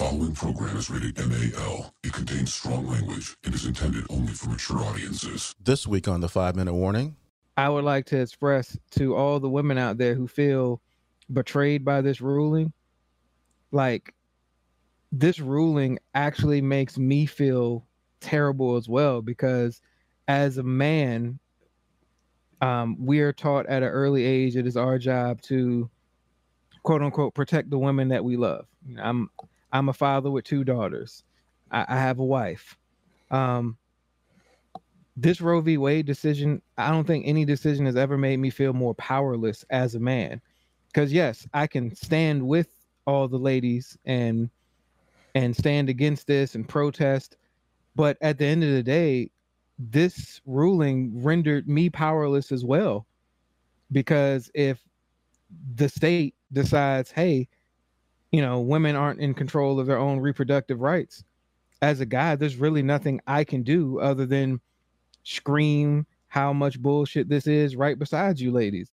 following program is rated MAL. It contains strong language and is intended only for mature audiences. This week on the five minute warning, I would like to express to all the women out there who feel betrayed by this ruling, like this ruling actually makes me feel terrible as well because as a man, um, we are taught at an early age it is our job to quote unquote protect the women that we love. I'm I'm a father with two daughters. I, I have a wife. Um, this Roe v. Wade decision, I don't think any decision has ever made me feel more powerless as a man. Because yes, I can stand with all the ladies and and stand against this and protest, but at the end of the day, this ruling rendered me powerless as well. Because if the state decides, hey, you know, women aren't in control of their own reproductive rights, as a guy, there's really nothing I can do other than scream how much bullshit this is right beside you, ladies.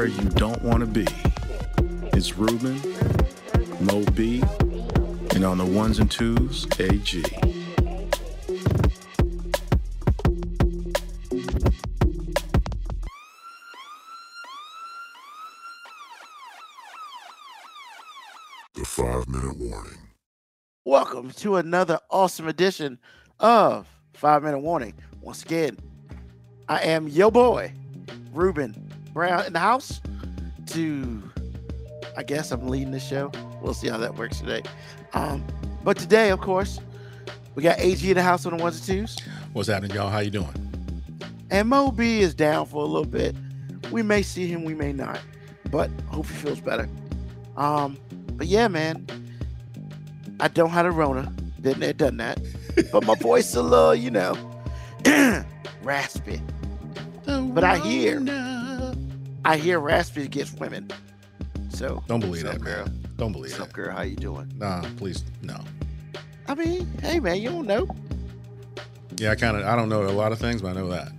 That's everywhere you don't want to be. It's Ruben, Mo B, and on the ones and twos, AG. The five minute warning. Welcome to another awesome edition of Five Minute Warning. Once again, I am your boy, Ruben Brown, in the house. To, I guess I'm leading the show. We'll see how that works today. Um, but today, of course, we got AG in the house on the ones and twos, What's happening, y'all? How you doing? and Mo B is down for a little bit. We may see him, we may not, but hope he feels better. Um, but yeah, man, I don't have a Rona. Been there, done that. But my voice a little, you know, raspy. But I hear- I hear raspy gets women. So Don't believe that, girl. man. Don't believe What's that. girl? How you doing? Nah, please, no. I mean, hey man, you don't know. Yeah, I kind of, I don't know a lot of things, but I know that.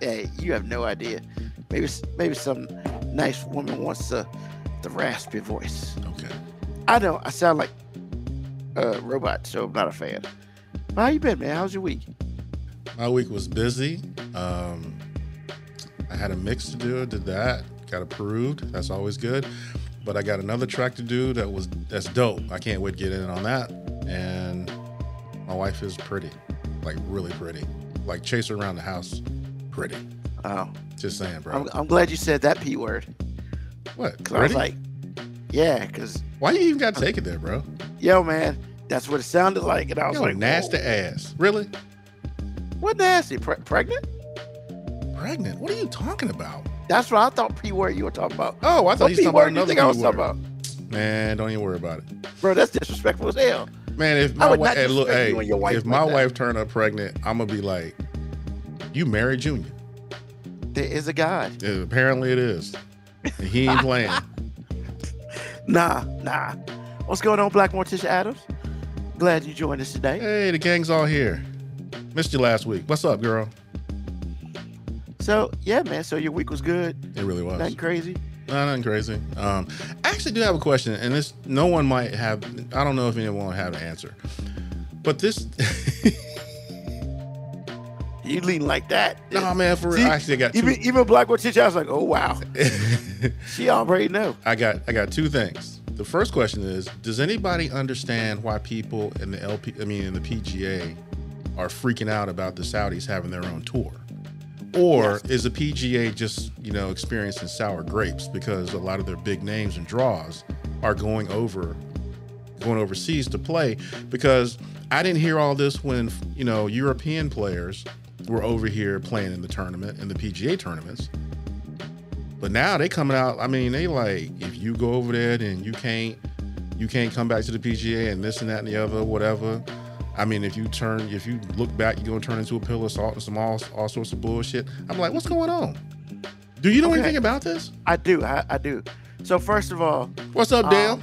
Hey, you have no idea. Maybe maybe some nice woman wants the the raspy voice. Okay. I know I sound like a robot, so I'm not a fan. But how you been, man? How's your week? My week was busy. Um, I had a mix to do. Did that. Got approved. That's always good. But I got another track to do that was that's dope. I can't wait to get in on that. And my wife is pretty, like really pretty. Like chase her around the house, pretty. Oh, Just saying, bro. I'm, I'm glad you said that p word what? because I was like, yeah, because Why you even got to take it there, bro? yo, man, that's what it sounded like, and I was like, nasty whoa, ass. Really? what nasty? Pre- pregnant? Pregnant? What are you talking about? That's what I thought p word you were talking about. Oh, I thought What you was talking about another think I was talking about? Man, don't even worry about it. Bro, that's disrespectful as hell. Man, if my wife, not hey, look, hey, you and your wife if my wife turned up pregnant, I'm gonna be like, "You married Junior?" There is a God. Yeah, apparently it is. And he ain't playing. Nah, nah. What's going on, Black Morticia Adams? Glad you joined us today. hey, the gang's all here. Missed you last week. What's up, girl? So yeah, man. So your week was good. It really was. Nothing crazy. No, nothing crazy. Um, I actually do have a question, and this no one might have. I don't know if anyone will have an answer, but this. You lean like that. no, man, for real. See, I actually got two. Even even Black Morticia, I was like, oh wow, she already know. I got I got two things. The first question is, does anybody understand why people in the LP I mean in the PGA are freaking out about the Saudis having their own tour? Or is the PGA just, you know, experiencing sour grapes because a lot of their big names and draws are going over going overseas to play because I didn't hear all this when, you know, European players were over here playing in the tournament in the PGA tournaments. But now they coming out. I mean, they like if you go over there and you can't, you can't come back to the PGA and this and that and the other, whatever. I mean, if you turn, if you look back, you're gonna turn into a pillar of salt and some all, all sorts of bullshit. I'm like, what's going on? Do you know Okay. anything about this? I do. I, I do. So first of all, What's up, Dale? um,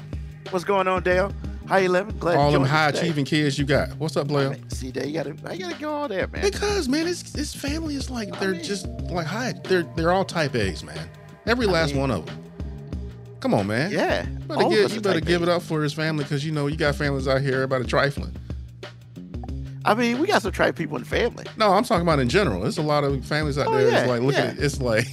what's going on, Dale? How you living? Glad all them high achieving kids you got. What's up, Blair? See, there you gotta, I gotta go all there, man. Because man, it's this family is like they're mean- just like high. They're they're all type A's, man. Every I last mean- one of them. Come on, man. Yeah. You better, give, you better give A. it up for his family because you know you got families out here everybody trifling. I mean, we got some tribe people in the family. No, I'm talking about in general. There's a lot of families out Oh, there. yeah, It's like looking yeah. at it's like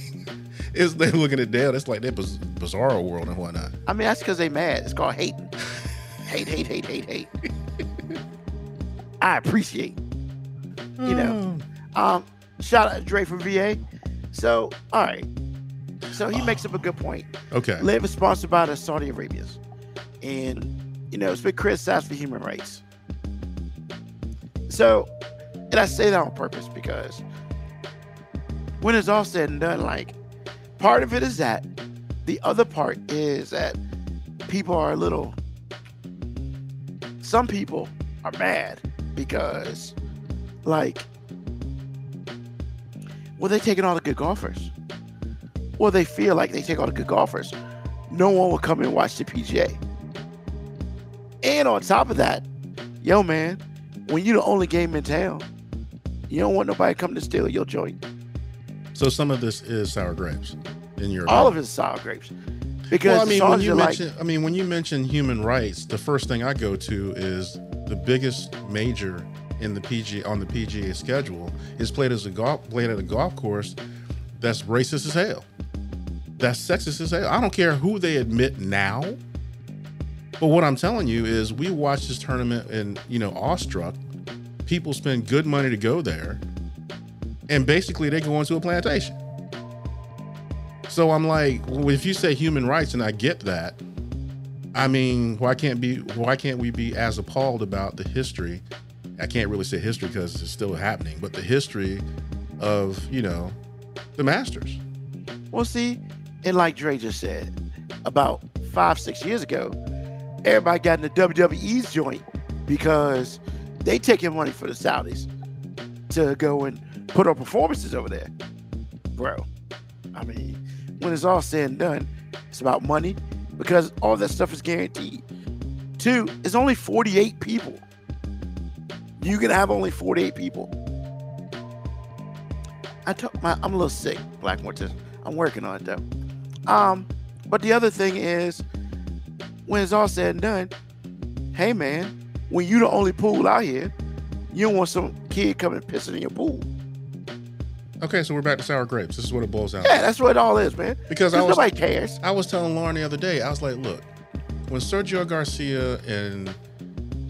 it's they're looking at Dale. It's like they're biz- bizarro world and whatnot. I mean, that's because they mad. It's called hating. hate, hate, hate, hate, hate. I appreciate. You know. Um, shout out to Dre from VA. So, all right. So he makes up a good point. Okay. LIV is sponsored by the Saudi Arabians, and you know it's been criticized for human rights. So, and I say that on purpose because when it's all said and done, like part of it is that, the other part is that people are a little. Some people are mad because, like, well, they're taking all the good golfers. Well, they feel like they take all the good golfers. No one will come and watch the PGA. And on top of that, yo, man, when you're the only game in town, you don't want nobody coming to steal your joint. So some of this is sour grapes in your All of it is sour grapes. Because Well, I mean, when you are like, mention, I mean, when you mention human rights, the first thing I go to is the biggest major in the PG on the PGA schedule is played as a golf played at a golf course that's racist as hell. That's sexist as hell. I don't care who they admit now. But what I'm telling you is we watched this tournament and you know, awestruck. People spend good money to go there. And basically they go into a plantation. So I'm like, well, if you say human rights, and I get that, I mean, why can't be why can't we be as appalled about the history? I can't really say history because it's still happening, but the history of you know the Masters. well, see, and like Dre just said, about five, six years ago, everybody got in the WWE's joint because they taking money for the Saudis to go and put on performances over there. Bro, I mean, when it's all said and done, it's about money because all that stuff is guaranteed. Two, it's only 48 people. You can have only 48 people. I took my I'm a little sick, Black Mortis. I'm working on it though. Um, but the other thing is, when it's all said and done, hey man, when you the only pool out here, you don't want some kid coming pissing in your pool. Okay, so we're back to sour grapes. This is what it boils down. Yeah, to. that's what it all is, man. Because I was nobody cares. I was telling Lauren the other day, I was like, look, when Sergio Garcia and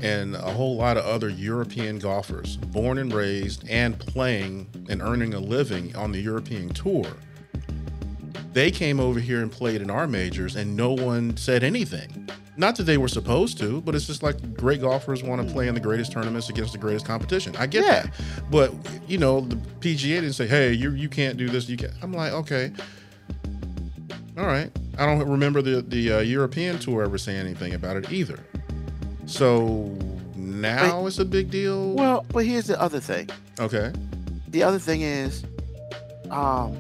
and a whole lot of other European golfers, born and raised and playing and earning a living on the European tour, they came over here and played in our majors and no one said anything. Not that they were supposed to, but it's just like great golfers want to play in the greatest tournaments against the greatest competition. I get Yeah. that. But you know, the PGA didn't say, "Hey, you you can't do this." You can't. I'm like, okay, all right. I don't remember the the uh, European tour ever saying anything about it either. So now it's a big deal. Well, but here's the other thing. okay. The other thing is, um,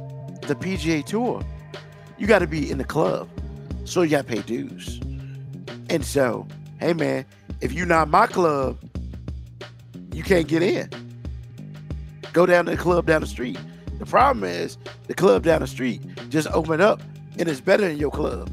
the PGA Tour, you got to be in the club, so you got to pay dues. And so, hey man, if you're not my club, you can't get in. Go down to the club down the street. The problem is the club down the street just opened up and it's better than your club,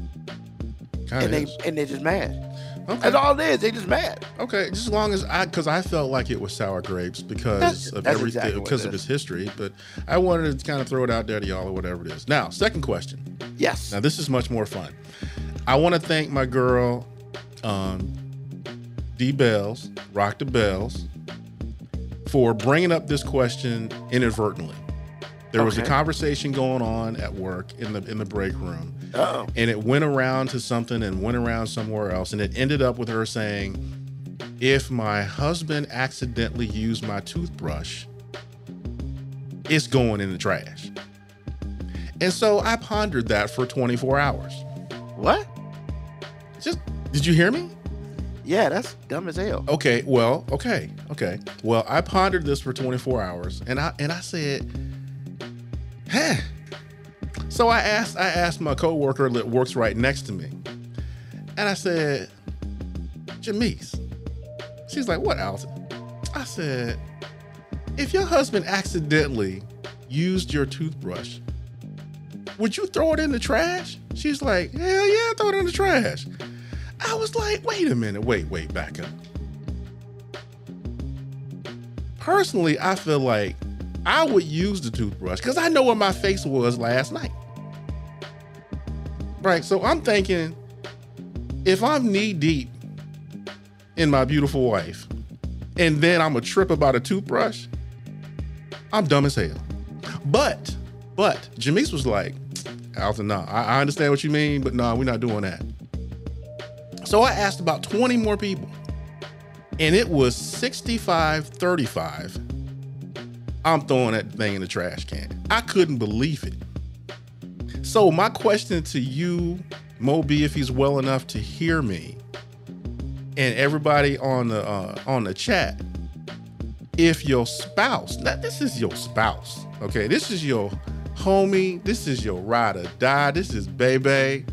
Kind and they is. and they're just mad. Okay. That's all it is. They just mad. Okay, just as long as I, because I felt like it was sour grapes because of everything, exactly because of is. its history. But I wanted to kind of throw it out there to y'all or whatever it is. Now, second question. Yes. Now this is much more fun. I want to thank my girl, um, D Bells, Rock the Bells, for bringing up this question inadvertently. There was a conversation going on at work in the in the break room, Uh-oh. and it went around to something and went around somewhere else, and it ended up with her saying, "If my husband accidentally used my toothbrush, it's going in the trash." And so I pondered that for 24 hours. What? Just did you hear me? yeah, that's dumb as hell. Okay, well, okay, okay. Well, I pondered this for 24 hours, and I and I said, "Huh." So I asked I asked my coworker that works right next to me, and I said, "Jamise," she's like, "What, Alton?" I said, "If your husband accidentally used your toothbrush, would you throw it in the trash?" She's like, "Hell yeah, throw it in the trash." I was like, wait a minute, wait, wait, back up. Personally, I feel like I would use the toothbrush because I know where my face was last night. Right. So I'm thinking if I'm knee deep in my beautiful wife and then I'm a trip about a toothbrush, I'm dumb as hell. But, but Jamise was like, Alton, nah, I, I understand what you mean, but nah, we're not doing that. So I asked about 20 more people, and it was 65 35. I'm throwing that thing in the trash can. I couldn't believe it. So, my question to you, Mo B, if he's well enough to hear me, and everybody on the uh, on the chat, if your spouse, now this is your spouse, okay, this is your homie, this is your ride or die, this is baby,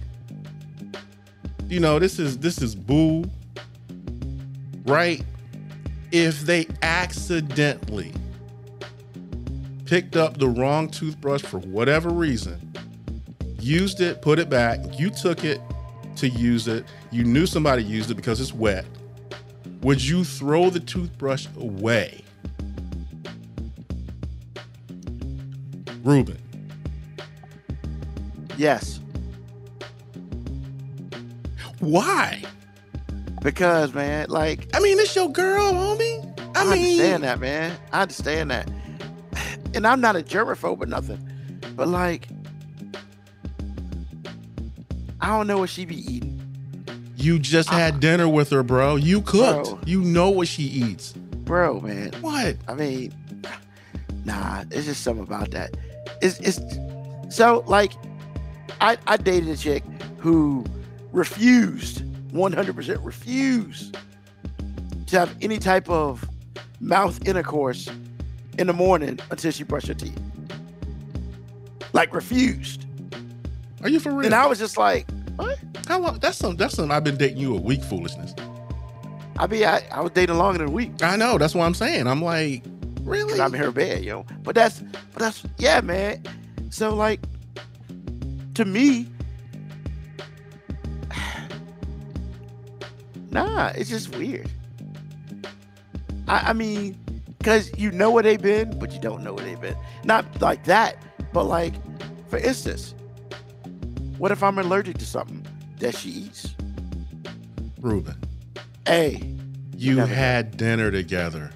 you know, this is this is boo, right? If they accidentally picked up the wrong toothbrush for whatever reason, used it, put it back, you took it to use it, you knew somebody used it because it's wet, would you throw the toothbrush away? Ruben. Yes, Why? because man, like I mean, it's your girl, homie. I, I, mean, understand that, man. I understand that, and I'm not a germaphobe or nothing, but like, I don't know what she be eating, you just had dinner with her, bro. You cooked. Bro. You know what she eats. bro, man. What? I mean, nah, it's just something about that. It's it's so like, I I dated a chick who refused, 100% refused to have any type of mouth intercourse in the morning until she brushed her teeth. Like refused. Are you for real? And I was just like, what? How long? That's some. That's some. I've been dating you a week. Foolishness. I mean, I, I was dating longer than a week. I know. That's what I'm saying. I'm like, really? I'm in her bed, yo. But that's, but that's, yeah, man. So like, to me, nah, it's just weird. I, I mean, cause you know where they've been, but you don't know where they've been. Not like that, but like, for instance, what if I'm allergic to something that she eats? Ruben, Hey, you had dinner together.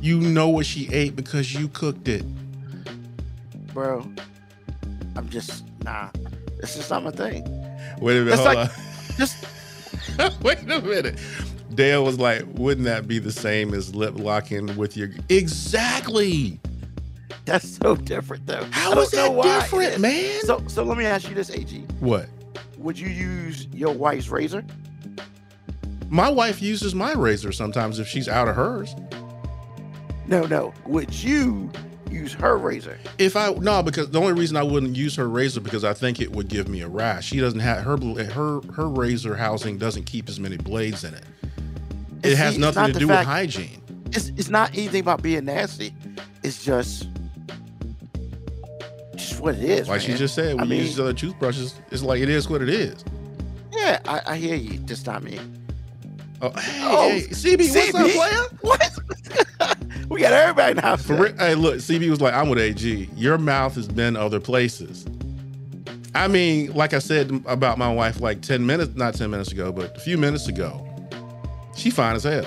You know what she ate because you cooked it. bro, I'm just nah. This is not my thing. Wait a minute. It's hold like- Just. Wait a minute. Dale was like, wouldn't that be the same as lip locking with your exactly? That's so different, though. How is that different, is. man? So, so let me ask you this, Ag: what? Would you use your wife's razor? My wife uses my razor sometimes if she's out of hers. No, no. Would you use her razor? If I no, because the only reason I wouldn't use her razor because I think it would give me a rash. She doesn't have her her her razor housing doesn't keep as many blades in it. It has see, nothing not to do fact- with hygiene. It's it's not anything about being nasty. It's just just what it is. Like she just said, we I mean- use other toothbrushes. It's like it is what it is. Yeah, I, I hear you. Just not me. Oh, hey, Oh, hey, CB, what's up, player? What? we got everybody now. For real, hey, look, CB was like, I'm with AG. Your mouth has been other places. I mean, like I said about my wife, like 10 minutes, not 10 minutes ago, but a few minutes ago, she fine as hell.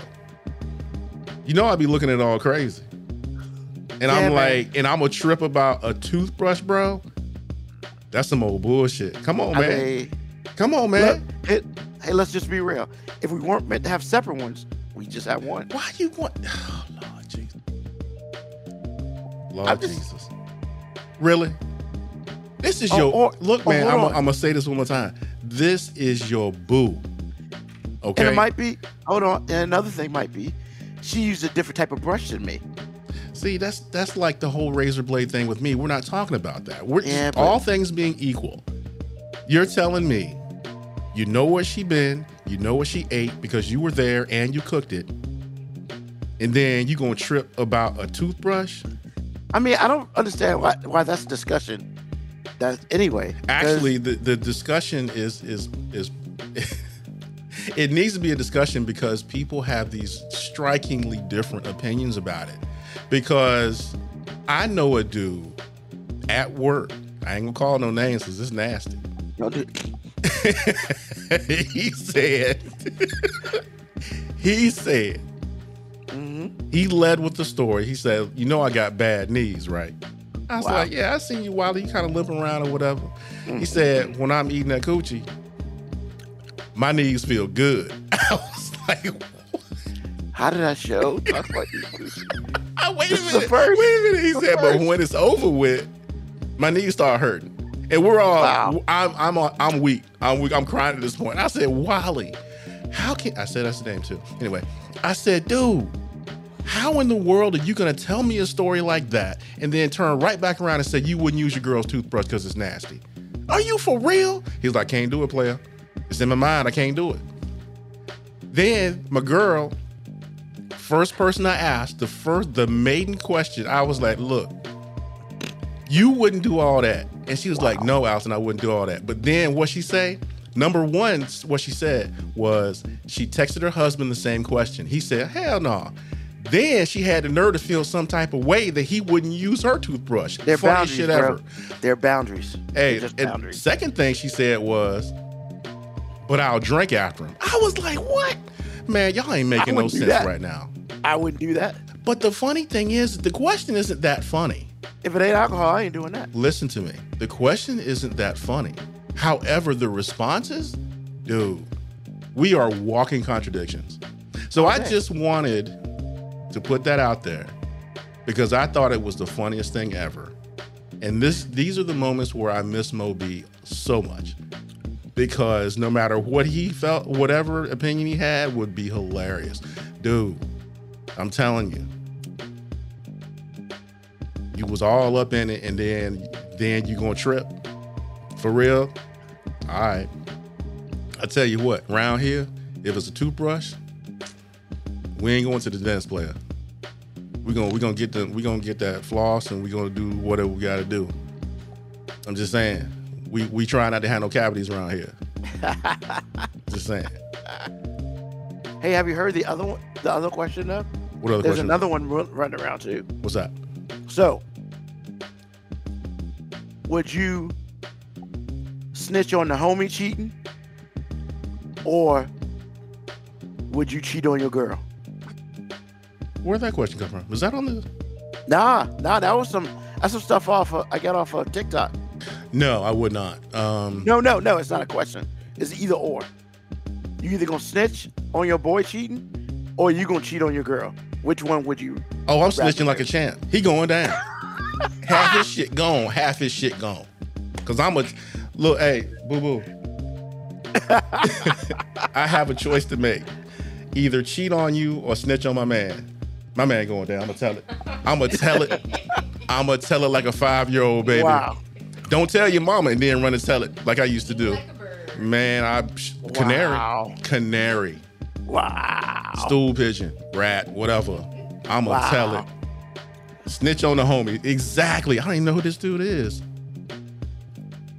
You know, I'd be looking at all crazy. And Yeah, I'm man. like, and I'm a trip about a toothbrush, bro. That's some old bullshit. Come on, I man. mean, Come on, look, man. it, hey, let's just be real. If we weren't meant to have separate ones, we just have one. Why you want? Oh, Lord Jesus. Lord just- Jesus. Really? This is Oh, your or- look, oh, man. I'm gonna say this one more time. This is your boo. Okay. And it might be, hold on, and another thing might be, she used a different type of brush than me. See, that's that's like the whole razor blade thing with me. We're not talking about that. We're Yeah, all things being equal. You're telling me you know where she been, you know what she ate because you were there and you cooked it. And then you gonna trip about a toothbrush? I mean, I don't understand why why that's a discussion. That anyway. Actually, the, the discussion is is is it needs to be a discussion because people have these strikingly different opinions about it. Because I know a dude at work. I ain't gonna call no names because it's nasty. He said, he said, Mhm. he led with the story. He said, "You know, I got bad knees, right?" I was Wow. like, "Yeah, I seen you while you kind of limping around or whatever." He said, "When I'm eating that coochie, my knees feel good." I was like, How did I show? I about these- "Ah, "Wait a This is the minute, wait a minute." He said, "But when it's over with, my knees start hurting." And we're all, Wow. I'm, I'm, I'm weak. I'm weak. I'm crying at this point. I said, Wally, how can I said that's the name too? Anyway, I said, dude, how in the world are you gonna tell me a story like that and then turn right back around and say you wouldn't use your girl's toothbrush because it's nasty? Are you for real? He's like, can't do it, player. It's in my mind. I can't do it. Then my girl, first person I asked, the first, the maiden question, I was like, look, you wouldn't do all that. And she was like, no, Alison, I wouldn't do all that. But then what she say? Number one, what she said was she texted her husband the same question. He said, hell no. Then she had the nerve to feel some type of way that he wouldn't use her toothbrush. They're boundaries, shit bro. ever. They're boundaries. Hey, just boundaries. second thing she said was, but I'll drink after him. I was like, what? Man, y'all ain't making no sense that. right now. I wouldn't do that. But the funny thing is, the question isn't that funny. If it ain't alcohol, I ain't doing that. Listen to me. The question isn't that funny. However, the responses, dude, we are walking contradictions. So I just wanted to put that out there because I thought it was the funniest thing ever. And this these are the moments where I miss Mo B so much. Because no matter what he felt, whatever opinion he had would be hilarious. Dude, I'm telling you. You was all up in it and then then you gonna trip. For real? All right. I tell you what, around here, if it's a toothbrush, we ain't going to the dentist player. We gonna we gonna get the we gonna get that floss and we gonna do whatever we gotta do. I'm just saying, we we try not to have no cavities around here. just saying. Hey, have you heard the other one? The other question though? What other There's question? another one running around too. What's that? So, would you snitch on the homie cheating, or would you cheat on your girl? Where'd that question come from? Was that on the? Nah, nah, that was some that's some stuff off. Of, I got off of TikTok. No, I would not. Um, No, no, no, it's not a question. It's either or. You either gonna snitch on your boy cheating, or you gonna cheat on your girl. Which one would you? Oh, I'm snitching like a champ. He going down. half his shit gone. Half his shit gone. Cause I'm a look. Hey, boo boo. I have a choice to make. Either cheat on you or snitch on my man. My man going down. I'm gonna tell it. I'm gonna tell it. I'm gonna tell it like a five year old baby. Wow. Don't tell your mama and then run and tell it like I used to do. Like. Man, I canary, Wow. canary, Wow. stool pigeon, rat, whatever. I'm gonna Wow. tell it. Snitch on the homie. Exactly. I don't even know who this dude is.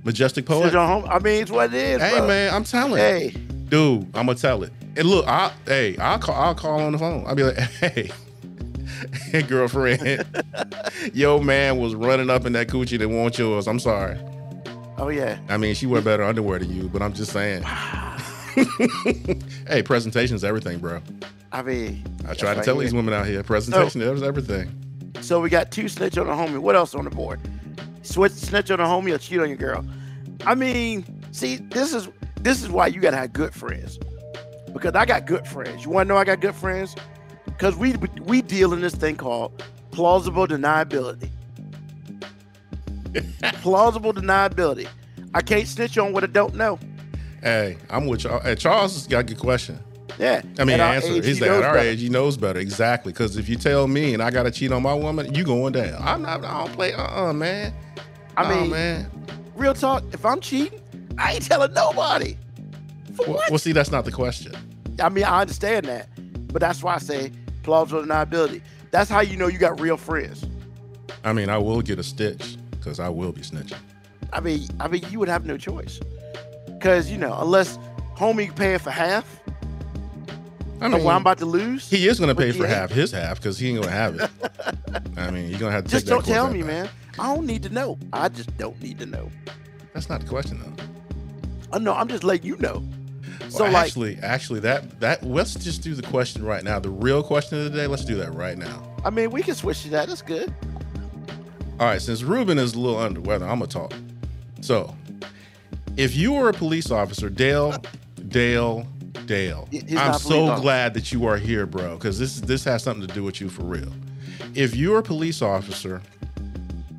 Majestic poet. Snitch on home. I mean, it's what it is. Hey bro. man, I'm telling. Hey, Dude, I'm gonna tell it. And look, I hey, I'll call I'll call on the phone. I'll be like, hey, hey girlfriend, yo man was running up in that coochie that wants yours. I'm sorry. oh yeah. I mean, she wear better underwear than you, but I'm just saying. hey, presentation's everything, bro. I mean, I try to right tell here. these women out here, presentation is everything. So we got two snitch on a homie. What else on the board? Switch snitch on a homie or cheat on your girl. I mean, see, this is this is why you gotta have good friends. Because I got good friends. You wanna know I got good friends? Because we we deal in this thing called plausible deniability. plausible deniability. I can't snitch on what I don't know. Hey, I'm with y'all. Hey, Charles has got a good question. Yeah. I mean, answer. age, He's he like, at our better. age, he knows better. Exactly. Because if you tell me and I got to cheat on my woman, you going down. I'm not, I don't play, uh uh man. I Nah, mean, man. real talk. If I'm cheating, I ain't telling nobody. For Well, what? well, see, that's not the question. I mean, I understand that, but that's why I say plausible deniability. That's how you know you got real friends. I mean, I will get a stitch because I will be snitching. I mean, I mean, you would have no choice, because you know, unless homie paying for half I mean, what I'm about to lose, he is going to pay for half his half because he ain't going to have it. I mean, you're going to have to just don't tell me, man. I don't need to know. I just don't need to know. That's not the question, though. Uh, I know. I'm just letting you know. So Well, like, actually, actually, that that let's just do the question right now. The real question of the day. Let's do that right now. I mean, we can switch to that. That's good. All right, since Ruben is a little under weather, I'm gonna talk. So, if you were a police officer, Dale, Dale, Dale, he's I'm so officer. glad that you are here, bro, because this this has something to do with you for real. If you're a police officer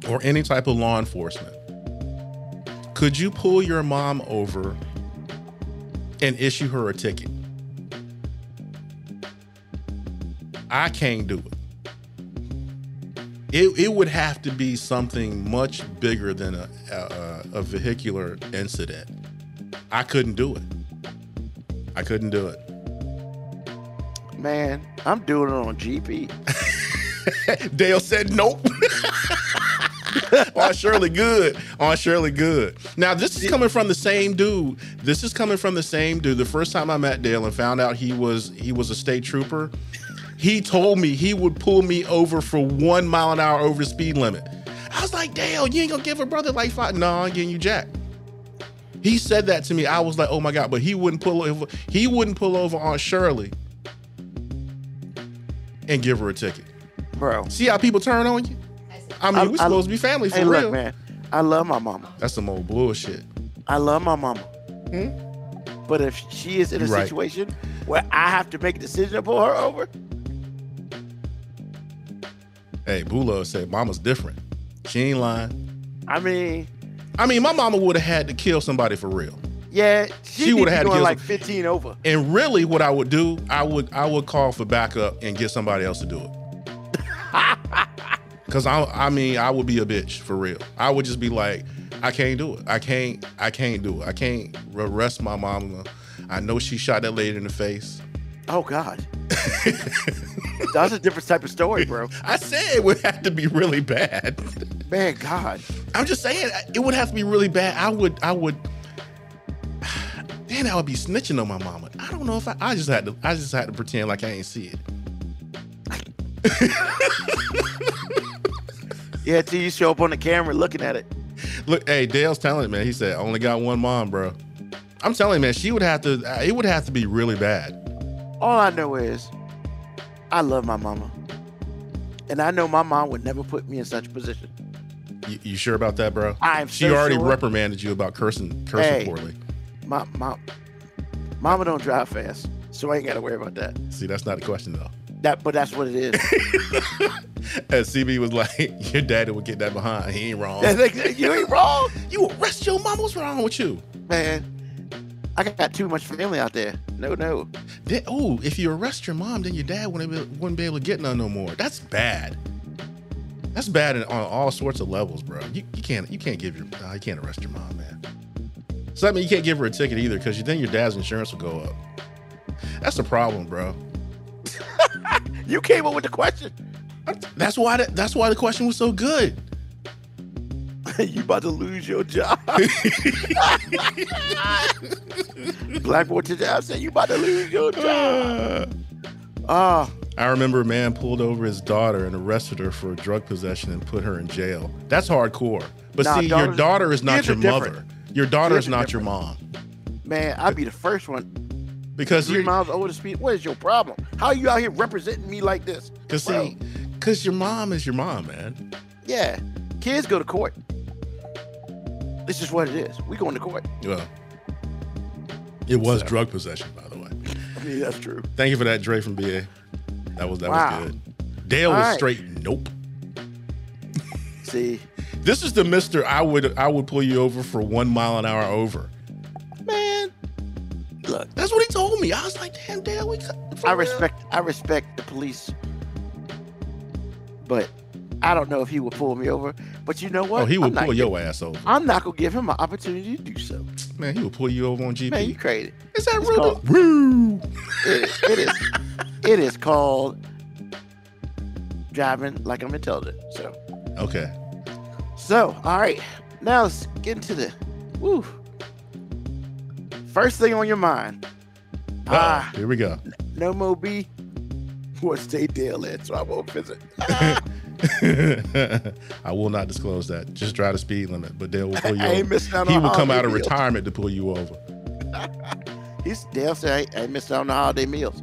or any type of law enforcement, could you pull your mom over and issue her a ticket? I can't do it. It, it would have to be something much bigger than a, a, a vehicular incident. I couldn't do it. I couldn't do it. Man, I'm doing it on GP. Dale said nope. on Shirley Good. On Shirley Good. Now, this is coming from the same dude. This is coming from the same dude. The first time I met Dale and found out he was he was a state trooper, he told me he would pull me over for one mile an hour over the speed limit. I was like, Dale, you ain't gonna give a brother like five. No, I'm getting you jack. He said that to me. I was like, oh my God, but he wouldn't pull over, he wouldn't pull over on Shirley and give her a ticket. Bro. See how people turn on you? I mean, I- we I- supposed to be family for Hey, real. look, man. I love my mama. That's some old bullshit. I love my mama. Hmm? But if she is in a right. situation where I have to make a decision to pull her over, Hey, Bulo said mama's different. She ain't lying. I mean, I mean, my mama would have had to kill somebody for real. yeah, she, She would have had to kill like some- 15 over. And really, what I would do, I would I would call for backup and get somebody else to do it. Cause I I mean I would be a bitch for real. I would just be like, I can't do it. I can't I can't do it. I can't arrest my mama. I know she shot that lady in the face. Oh God, that's a different type of story, bro. I said it would have to be really bad. Man, God, I'm just saying it would have to be really bad. I would, I would. Then I would be snitching on my mama. I don't know if I. I just had to. I just had to pretend like I ain't see it. yeah, till you show up on the camera looking at it. Look, hey, Dale's telling it, man. He said, I only got one mom, bro. I'm telling you, man. She would have to. Uh, it would have to be really bad. All I know is, I love my mama, and I know my mom would never put me in such a position. You, you sure about that, bro? I am She so already sure. reprimanded you about cursing, cursing Hey. poorly. My my mama don't drive fast, so I ain't got to worry about that. See, that's not a question though. That, but that's what it is. As CB was like, your daddy would get that behind. He ain't wrong. Like, you ain't wrong, you arrest your mom. What's wrong with you? man. I got too much family out there. No, no. Then, oh, if you arrest your mom, then your dad wouldn't be, wouldn't be able to get none no more. That's bad. That's bad in, on all sorts of levels, bro. You, you can't you can't give your nah, you can't arrest your mom, man. So that means you can't give her a ticket either, because you, then your dad's insurance will go up. That's the problem, bro. You came up with the question. That's why the, that's why the question was so good. you about to lose your job. Black boy to job said you about to lose your job. Ah, I remember a man pulled over his daughter and arrested her for drug possession and put her in jail. That's hardcore. But Nah, see, your daughter is not your mother. different. Your daughter is not your mom. man, I'd be the first one. Because Three miles over the speed. What is your problem? How are you out here representing me like this? Cause see, cause your mom is your mom, man. Yeah, kids go to court. This is what it is. We going to court. Well, it was So- drug possession, by the way. I mean, that's true. Thank you for that, Dre from VA. That was that Wow. was good. Dale All was right. straight. Nope. See, This is the Mister. I would I would pull you over for one mile an hour over. man, look, That's what he told me. I was like, damn, Dad, we. cut- for I real? respect I respect the police, but I don't know if he would pull me over. But you know what? Oh, he I'm would pull gi- your ass over. I'm not gonna give him an opportunity to do so. Man, he would pull you over on GP. Man, you crazy. is that it's Ruben? called- Woo! It, it is. It is called driving like I'm intelligent. So, Okay. so all right. Now let's get into the. Woo. First thing on your mind. Ah, Here we go. no Mo B. What state Dale in, so I won't visit. I will not disclose that. Just drive the speed limit, but Dale will pull you I over. He will come out of meals. retirement to pull you over. He's Dale said I ain't, I ain't out on the holiday meals.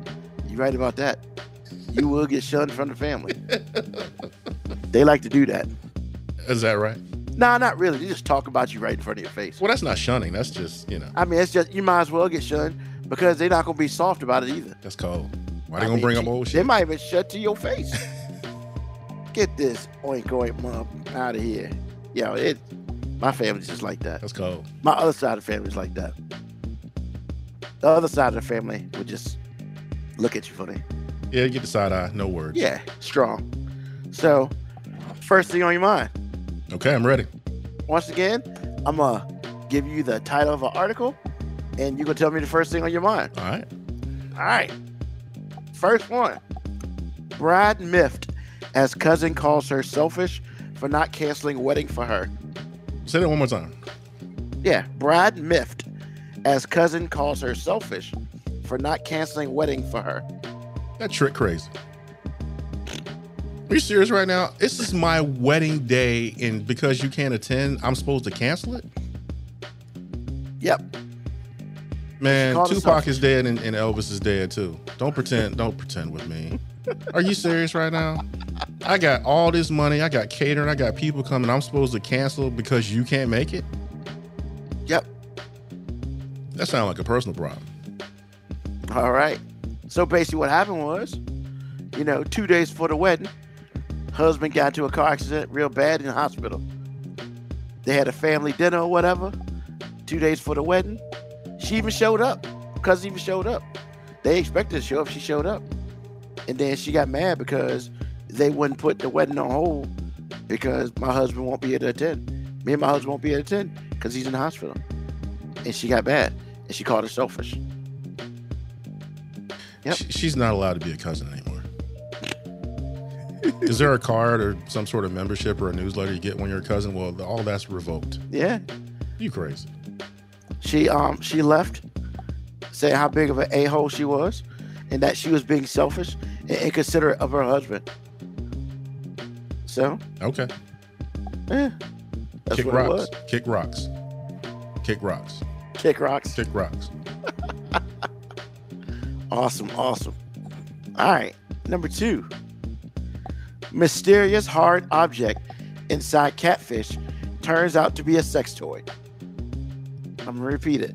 You're right about that. You will get shunned from the family. they like to do that. Is that right? Nah, not really. They just talk about you right in front of your face. Well, that's not shunning. That's just, you know, I mean, it's just you might as well get shunned because they're not gonna be soft about it either. that's cold. Why I they gonna bring up she- shit? They might even shut to your face. Get this oink oink mom out of here. Yo, it. My family's just like that. That's cold. My other side of the family's like that. The other side of the family would just look at you funny. Yeah, get the side eye. No words. Yeah, strong. So, first thing on your mind. Okay, I'm ready. Once again, I'm gonna give you the title of an article, and you're gonna tell me the first thing on your mind. All right. All right. First one. Brad miffed as cousin calls her selfish for not canceling wedding for her. Say that one more time. Yeah, Brad miffed as cousin calls her selfish for not canceling wedding for her. That trick crazy. Are you serious right now? This is my wedding day, and because you can't attend, I'm supposed to cancel it? Yep. Man, Tupac is dead and, and Elvis is dead too. Don't pretend. Don't pretend with me. Are you serious right now? I got all this money. I got catering. I got people coming. I'm supposed to cancel because you can't make it. Yep. That sounds like a personal problem. All right. So basically, what happened was, you know, two days before the wedding, husband got into a car accident real bad in the hospital. They had a family dinner or whatever. Two days for the wedding, she even showed up. Cousin even showed up. They expected to show up. She showed up, and then she got mad because they wouldn't put the wedding on hold because my husband won't be able to attend. Me and my husband won't be able to attend because he's in the hospital. And she got mad, and she called her selfish. Yep. She's not allowed to be a cousin anymore. Is there a card or some sort of membership or a newsletter you get when you're a cousin? Well, all that's revoked. Yeah. You crazy? She um she left saying how big of an a-hole she was and that she was being selfish and inconsiderate of her husband. So, Okay. yeah. That's Kick rocks. Kick rocks. Kick rocks. Kick rocks. Kick rocks. Awesome, awesome. All right. Number two. Mysterious hard object inside catfish turns out to be a sex toy. I'm gonna repeat it.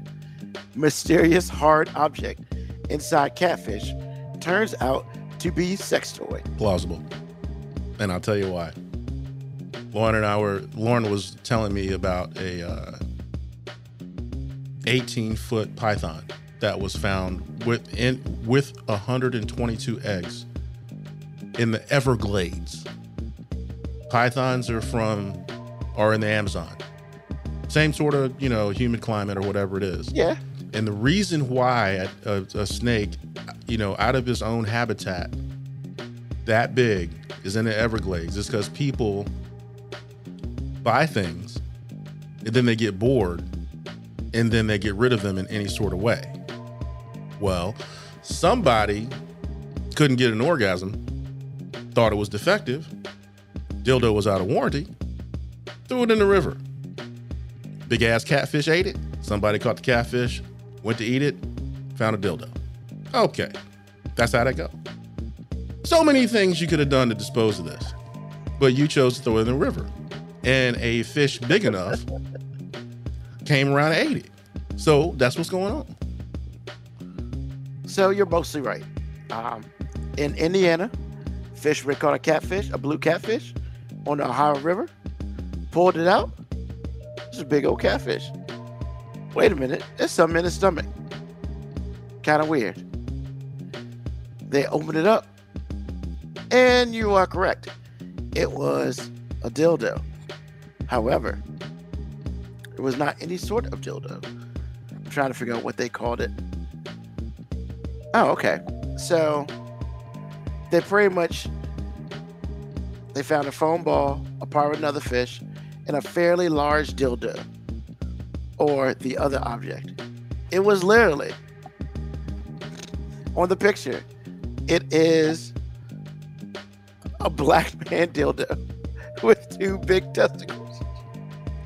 Mysterious hard object inside catfish turns out to be sex toy. plausible. And I'll tell you why. Lauren and I were Lauren was telling me about a uh, 18 foot python that was found with in with 122 eggs in the Everglades. Pythons are from are in the Amazon. Same sort of, you know, humid climate or whatever it is. Yeah. And the reason why a, a, a snake, you know, out of his own habitat, that big, is in the Everglades is because people buy things and then they get bored and then they get rid of them in any sort of way. Well, somebody couldn't get an orgasm, thought it was defective, dildo was out of warranty, threw it in the river. Big ass catfish ate it. Somebody caught the catfish, went to eat it, found a dildo. Okay, that's how that go. So many things you could have done to dispose of this, but you chose to throw it in the river, and a fish big enough came around and ate it. So that's what's going on. So you're mostly right. Um, in Indiana, fishermen caught a catfish, a blue catfish, on the Ohio River, pulled it out. It's a big old catfish. Wait a minute, there's something in his stomach. Kind of weird. They opened it up, and you are correct. It was a dildo. However, it was not any sort of dildo. I'm trying to figure out what they called it. Oh, okay. So they pretty much they found a foam ball, a part of another fish, and a fairly large dildo, or the other object. It was literally on the picture. It is a black man dildo with two big testicles.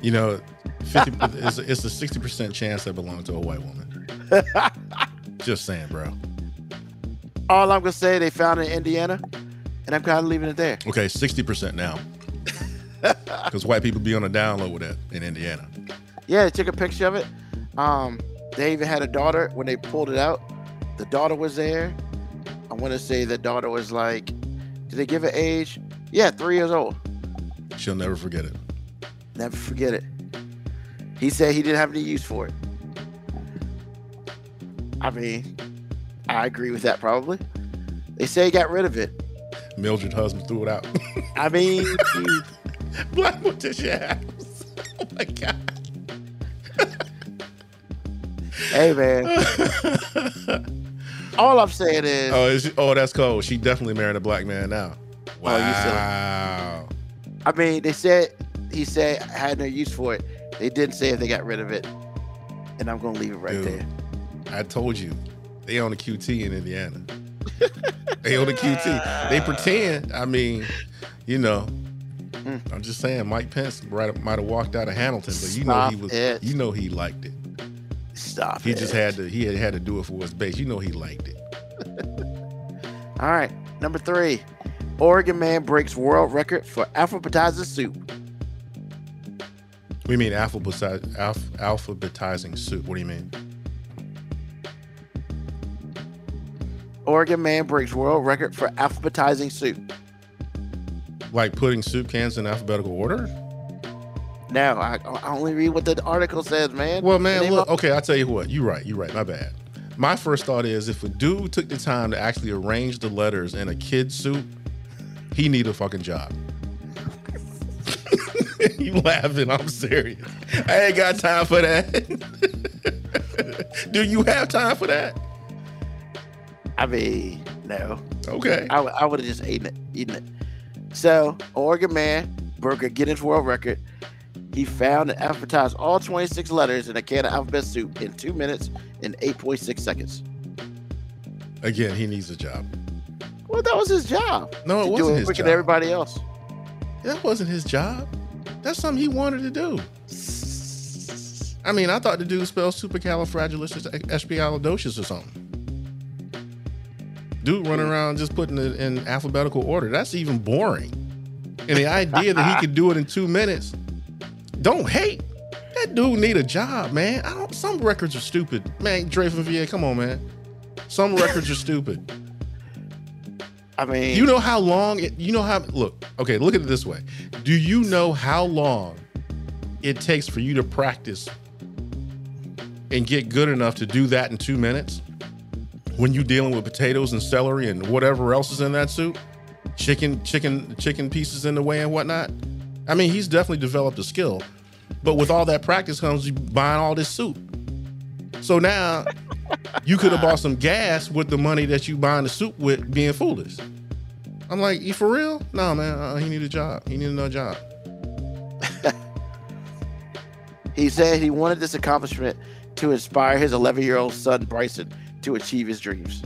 You know, 50, it's, it's a sixty percent chance that belonged to a white woman. Just saying, bro. All I'm gonna say, they found it in Indiana, and I'm kind of leaving it there. Okay, sixty percent now, because white people be on a download with that in Indiana. Yeah, they took a picture of it. Um, they even had a daughter when they pulled it out. The daughter was there. I want to say the daughter was like, did they give it age? Yeah, three years old. She'll never forget it. Never forget it. He said he didn't have any use for it. I mean, I agree with that probably. They say he got rid of it. Mildred husband threw it out. I mean, Black does your? Oh my god. hey man, all I'm saying is, Oh, is she, oh, that's cold. She definitely married a black man now. Oh, you silly. Wow. I mean, they said he said had no use for it. They didn't say if they got rid of it, and I'm gonna leave it right Dude. there. I told you, they own a QT in Indiana. They own a QT. They pretend. I mean, you know, Mm. I'm just saying. Mike Pence might have walked out of Hamilton, but you know he was. it. You know he liked it. Stop. He it. just had to. He had, had to do it for his base. You know he liked it. All right, number three. Oregon man breaks world record for alphabetizer soup. We mean alphabetize, alph, alphabetizing soup. What do you mean? Oregon man breaks world record for alphabetizing soup. Like putting soup cans in alphabetical order? No, I, I only read what the article says, man. Well, man, look. Okay, I'll tell you what. You're right. You're right. My bad. My first thought is if a dude took the time to actually arrange the letters in a kid's soup, he need a fucking job. you laughing? I'm serious. I ain't got time for that. Do you have time for that? I mean, no. Okay. I, would- I would have just eaten it, eaten it. So, Oregon man broke a Guinness World Record. He found and alphabetized all 26 letters in a can of alphabet soup in two minutes and 8.6 seconds. Again, he needs a job. Well, that was his job. No, it to wasn't it his job. everybody else. That wasn't his job. That's something he wanted to do. I mean, I thought the dude spelled supercalifragilisticexpialidocious or something. Dude running around just putting it in alphabetical order. That's even boring. And the idea that he could do it in two minutes, don't hate. That dude need a job, man. I don't. Some records are stupid, man. Dre from VA, come on, man. Some records are stupid. I mean, You know how long it, you know how look, okay, look at it this way. Do you know how long it takes for you to practice and get good enough to do that in 2 minutes? When you're dealing with potatoes and celery and whatever else is in that soup? Chicken, chicken, chicken pieces in the way and whatnot. I mean, he's definitely developed a skill. But with all that practice comes you buying all this soup. So now you could have bought some gas with the money that you buying the soup with being foolish. I'm like, you for real? No, man. Uh, he need a job. He need another job. he said he wanted this accomplishment to inspire his 11 year old son, Bryson, to achieve his dreams.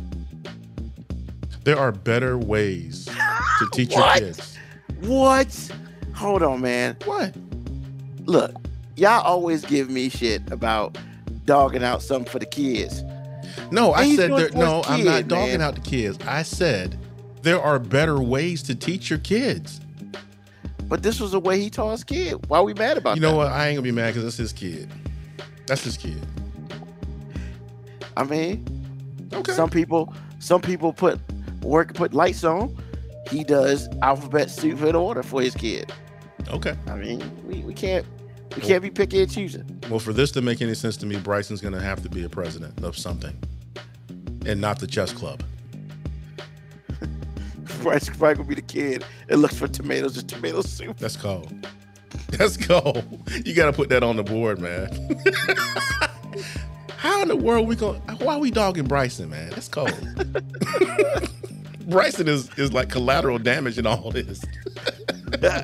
There are better ways to teach your kids. What? Hold on, man. What? Look, y'all always give me shit about dogging out something for the kids. No, I And he's said there, no. his I'm not dogging man. out the kids. I said there are better ways to teach your kids. But this was the way he taught his kid. Why are we mad about You that? know what? I ain't gonna be mad because that's his kid. That's his kid. I mean, Okay. some people some people put work put lights on. He does alphabet soup in order for his kid. okay. I mean, we, we can't we can't be picky and choosing. Well, for this to make any sense to me, Bryson's gonna have to be a president of something. and not the chess club. Bryce probably gonna be the kid that looks for tomatoes and tomato soup. That's cold. That's cold. You got to put that on the board, man. How in the world we going? Why are we dogging Bryson, man? That's cold. Bryson is is like collateral damage in all this.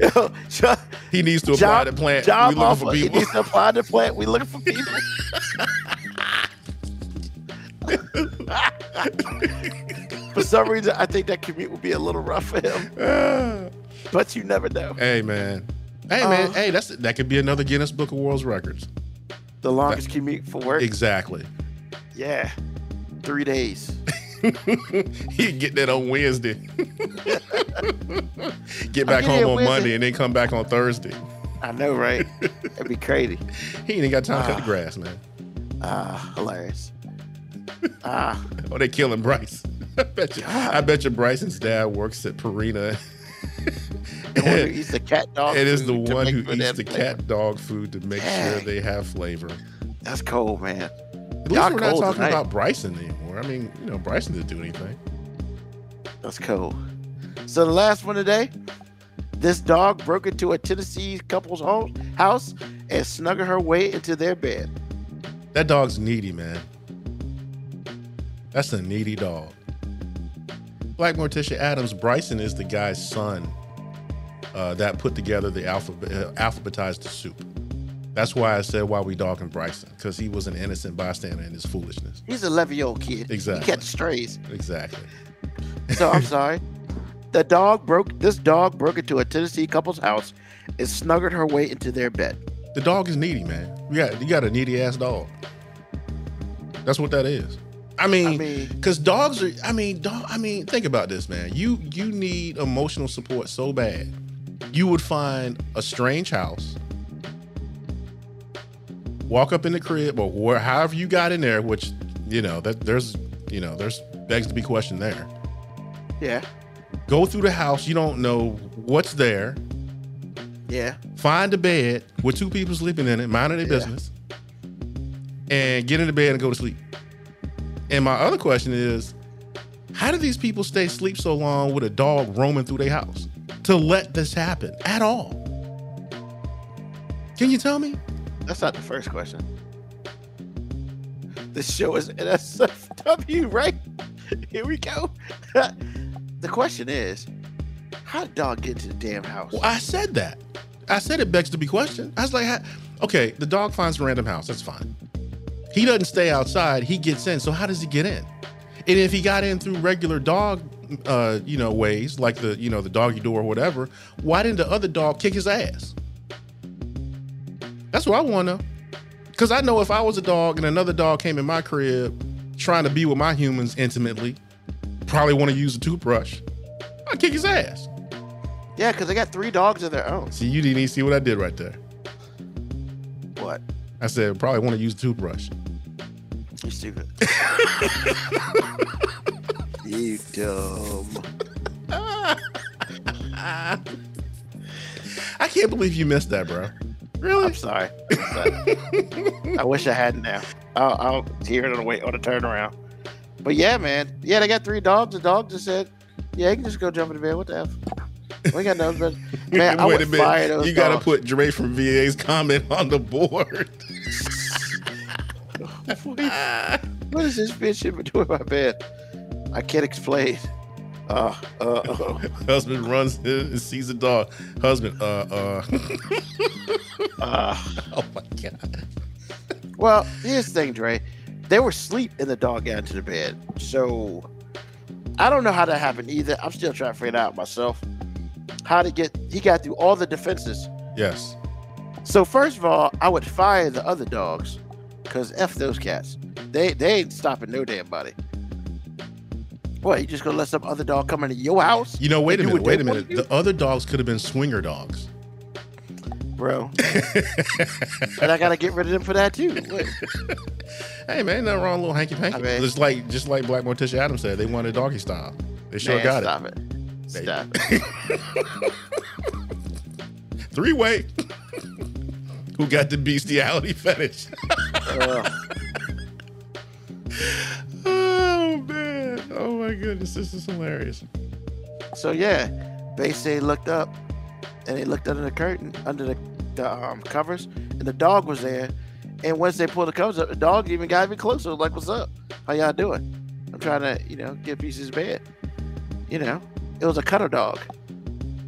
Yo, jo- He needs to apply the plant. Job we looking offer. for He people. needs to apply the plant. We looking for people. for some reason, I think that commute would be a little rough for him, but you never know. hey man. Hey man. Uh, hey, that's that could be another Guinness Book of World Records. The longest commute for work, Exactly. yeah, three days. he get that on Wednesday. get back home on Wednesday. Monday and then come back on Thursday. I know, right? That'd be crazy. He ain't even got time to cut Ah. the grass, man. Ah, hilarious. Ah, Oh, they killing Bryce. I bet you. I bet you Bryson's dad works at Purina. The one who eats the cat dog. it is the one who eats the flavor. cat dog food to make sure they have flavor. That's cold, man. At least we're not talking tonight. about Bryson anymore. I mean, you know, Bryson didn't do anything. That's cool. So the last one today, this dog broke into a Tennessee couple's home, house and snuggled her way into their bed. That dog's needy, man. That's a needy dog. Black Morticia Adams, Bryson is the guy's son uh, that put together the alphabet, uh, alphabetized the soup. That's why I said why we dogging Bryson, because he was an innocent bystander in his foolishness. He's a 11 year old kid. Exactly. He catch strays. Exactly. So I'm sorry. The dog broke. This dog broke into a Tennessee couple's house and snuggled her way into their bed. The dog is needy, man. You got you got a needy ass dog. That's what that is. I mean, I mean- because dogs are. I mean, dog. I mean, think about this, man. You you need emotional support so bad. You would find a strange house, walk up in the crib or where, however you got in there, which you know that there's you know there's begs to be questioned there. Yeah. Go through the house. You don't know what's there. Yeah. find a bed with two people sleeping in it, minding their Yeah. business, and get into bed and go to sleep. And my other question is, how do these people stay asleep so long with a dog roaming through their house to let this happen at all? Can you tell me? That's not the first question. The show is NSFW, right? Here we go. the question is, how did dog get into the damn house? Well, I said that. I said it begs to be questioned. I was like, okay, the dog finds a random house. That's fine. He doesn't stay outside. He gets in. So how does he get in? And if he got in through regular dog, uh, you know, ways like the, you know, the doggy door or whatever, why didn't the other dog kick his ass? That's what I want to. Because I know if I was a dog and another dog came in my crib trying to be with my humans intimately, probably want to use a toothbrush, I'd kick his ass. Yeah, because they got three dogs of their own. See, you didn't even see what I did right there. What? I said probably want to use a toothbrush. You stupid. you dumb. I can't believe you missed that, bro. Really? I'm sorry. I'm sorry. I wish I hadn't now. I'll, I'll hear it on the way on the turnaround. But yeah, man. Yeah, they got three dogs. The dog just said, "Yeah, you can just go jump in the bed. What the f? We got nothing but man. I would a minute. fire those You got to put Dre from VA's comment on the board. What is this bitch doing in between my bed? I can't explain. Uh, uh, uh, Husband runs in and sees a dog. Husband, uh, uh. uh. oh my god. Well, here's the thing, Dre. They were asleep and the dog got into the bed. So I don't know how that happened either. I'm still trying to figure it out myself. How to get he got through all the defenses. Yes. So first of all, I would fire the other dogs. Cause F those cats. They they ain't stopping no damn body. Boy, you just gonna let some other dog come into your house? You know, wait a minute. Wait a minute. The other dogs could have been swinger dogs. Bro. and I gotta get rid of them for that too. Hey man, nothing wrong, with a little hanky panky. I mean- just like just like Black Morticia Adams said, they wanted doggy style. They sure Man, got stop it. Baby. Stop it. it. Three way. Who got the bestiality fetish? Oh man! Oh my goodness, this is hilarious. So yeah, basically looked up and they looked under the curtain, under the, the um, covers, and the dog was there. And once they pulled the covers up, the dog even got even closer. Like, "What's up? How y'all doing? I'm trying to, you know, get pieces of bed." You know, it was a cutter dog,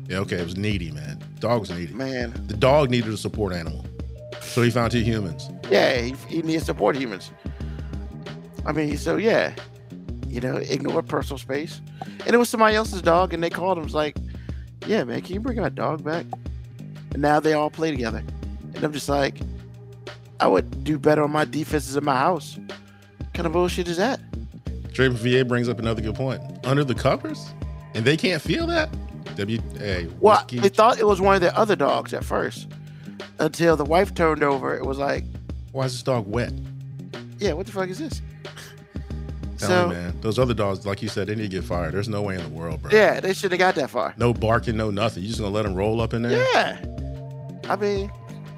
Yeah, okay, it was needy, man. Dog was needy. man. The dog needed a support animal, so he found two humans. Yeah, he, he needs support humans. I mean, so yeah, you know, ignore personal space. And it was somebody else's dog, and they called him. It's like, yeah, man, can you bring my dog back? And now they all play together. And I'm just like, I would do better on my defenses in my house. What kind of bullshit is that? Dre from VA brings up another good point. Under the covers, and they can't feel that. W. Hey, Well, they thought it was one of their other dogs at first, until the wife turned over. It was like, why is this dog wet? yeah, what the fuck is this? Tell so me, man. Those other dogs, like you said, they need to get fired. There's no way in the world, bro. yeah, they shouldn't have got that far. No barking, no nothing. You just gonna let them roll up in there? Yeah. I mean,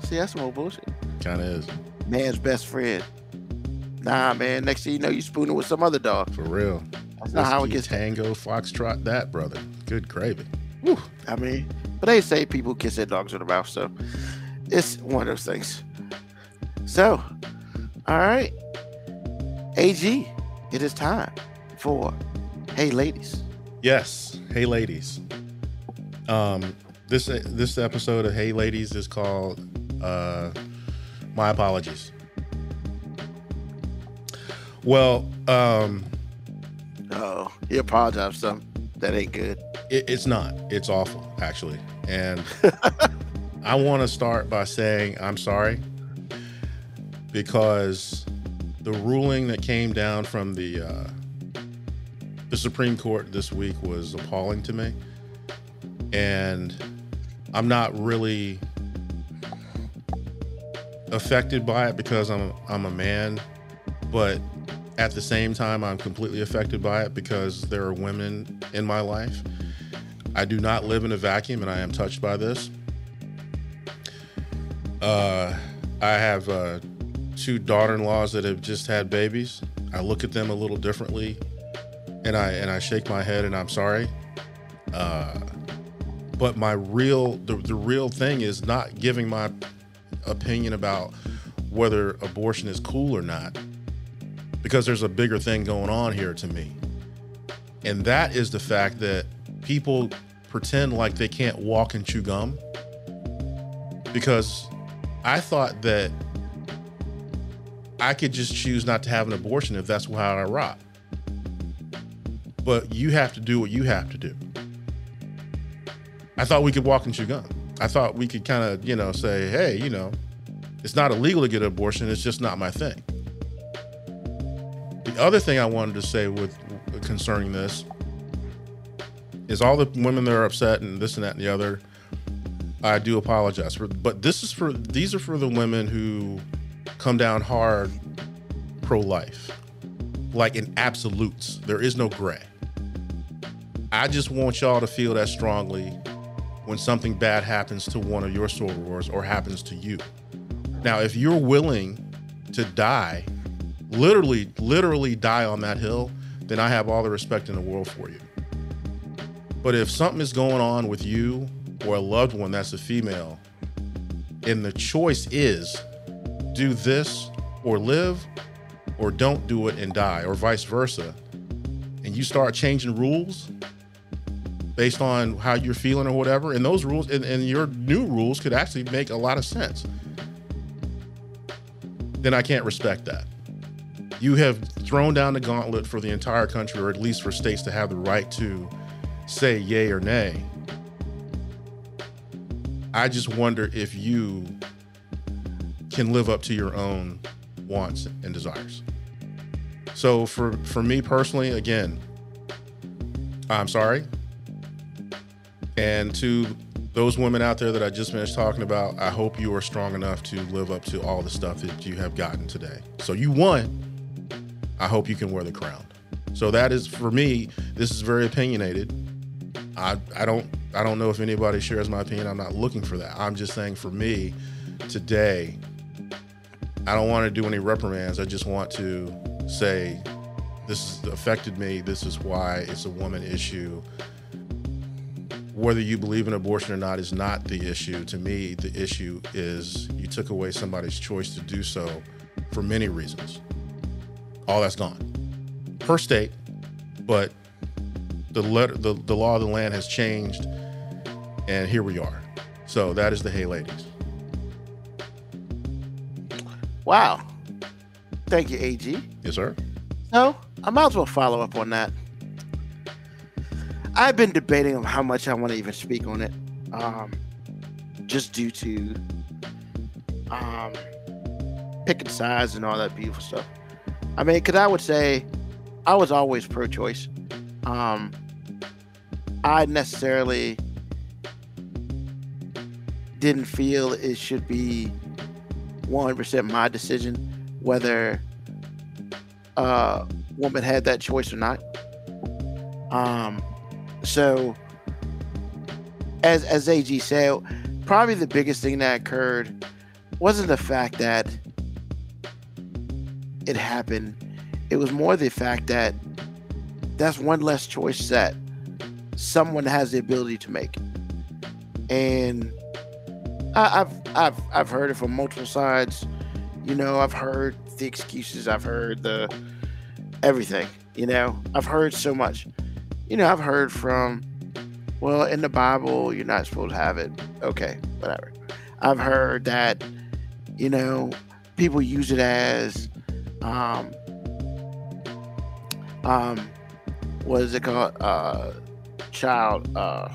see, that's some old bullshit. Kind of is Man's best friend. Nah, man. Next thing you know, you spooning with some other dog. for real. That's not how it gets. Tango, foxtrot, that brother. Good gravy. I mean, but they say people kiss their dogs in the mouth, so it's one of those things. So, all right, AG, it is time for Hey Ladies. Yes. Hey, ladies. Um, this this episode of Hey Ladies is called uh, My Apologies. Well, um, Oh, he apologized for something that ain't good. it, it's not. It's awful, actually. And I want to start by saying I'm sorry because the ruling that came down from the uh, the Supreme Court this week was appalling to me, and I'm not really affected by it because I'm I'm a man, but at the same time I'm completely affected by it because there are women in my life. I do not live in a vacuum, and I am touched by this. Uh, I have uh, two daughter-in-laws that have just had babies. I look at them a little differently, and I and I shake my head, and I'm sorry. Uh, but my real the, the real thing is not giving my opinion about whether abortion is cool or not, because there's a bigger thing going on here to me, and that is the fact that people pretend like they can't walk and chew gum because I thought that I could just choose not to have an abortion if that's how I rock. But you have to do what you have to do. I thought we could walk and chew gum. I thought we could kind of, you know, say, hey, you know, it's not illegal to get an abortion. It's just not my thing. The other thing I wanted to say with concerning this is all the women that are upset and this and that and the other. I do apologize for, but this is for these are for the women who come down hard pro-life, like in absolutes. There is no gray. I just want y'all to feel that strongly when something bad happens to one of your sorors or happens to you. Now, if you're willing to die, literally, literally die on that hill, then I have all the respect in the world for you. But if something is going on with you or a loved one that's a female, and the choice is do this or live, or don't do it and die, or vice versa, and you start changing rules based on how you're feeling or whatever, and those rules and, and your new rules could actually make a lot of sense, then I can't respect that. You have thrown down the gauntlet for the entire country, or at least for states to have the right to say yay or nay. I just wonder if you can live up to your own wants and desires. So for for me personally, again, I'm sorry. And to those women out there that I just finished talking about, I hope you are strong enough to live up to all the stuff that you have gotten today. So you won. I hope you can wear the crown. So that is for me, this is very opinionated. I I don't I don't know if anybody shares my opinion. I'm not looking for that. I'm just saying for me today, I don't want to do any reprimands. I just want to say this affected me. This is why it's a woman issue. Whether you believe in abortion or not is not the issue. To me, the issue is you took away somebody's choice to do so for many reasons. All that's gone. Per state, but the letter the, the law of the land has changed and here we are. So that is the Hey Ladies. Wow. Thank you, AG. Yes, sir. So I might as well follow up on that. I've been debating on how much I want to even speak on it, um, just due to um, picking sides and all that beautiful stuff. I mean, because I would say I was always pro-choice. Um, I necessarily didn't feel it should be 100% my decision whether a woman had that choice or not. Um, so, as as AG said, probably the biggest thing that occurred wasn't the fact that it happened. It was more the fact that that's one less choice that someone has the ability to make. And I, I've I've I've heard it from multiple sides. You know, I've heard the excuses. I've heard the everything. You know, I've heard so much. You know, I've heard from, well, in the Bible, you're not supposed to have it. Okay, whatever. I've heard that, you know, people use it as, um, um, what is it called? Uh, child. Uh,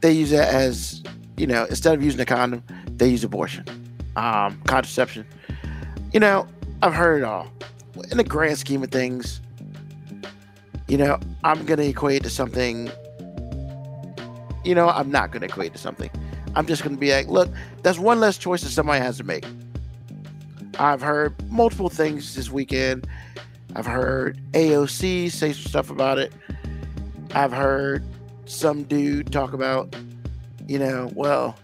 they use it as, you know, instead of using a condom, they use abortion, um, contraception. You know, I've heard it all. In the grand scheme of things, you know, I'm going to equate to something. You know, I'm not going to equate to something. I'm just going to be like, look, that's one less choice that somebody has to make. I've heard multiple things this weekend. I've heard AOC say some stuff about it. I've heard some dude talk about, you know, well,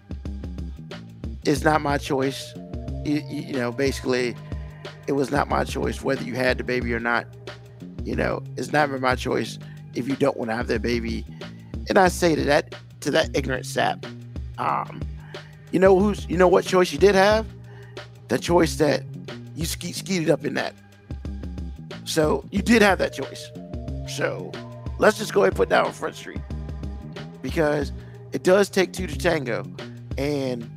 it's not my choice. You, you know, basically, it was not my choice whether you had the baby or not. You know, it's never my choice if you don't want to have that baby. And I say to that to that ignorant sap, um, you know who's you know what choice you did have? The choice that you ske- skeeted up in that. So you did have that choice. So let's just go ahead and put that on Front Street because it does take two to tango. And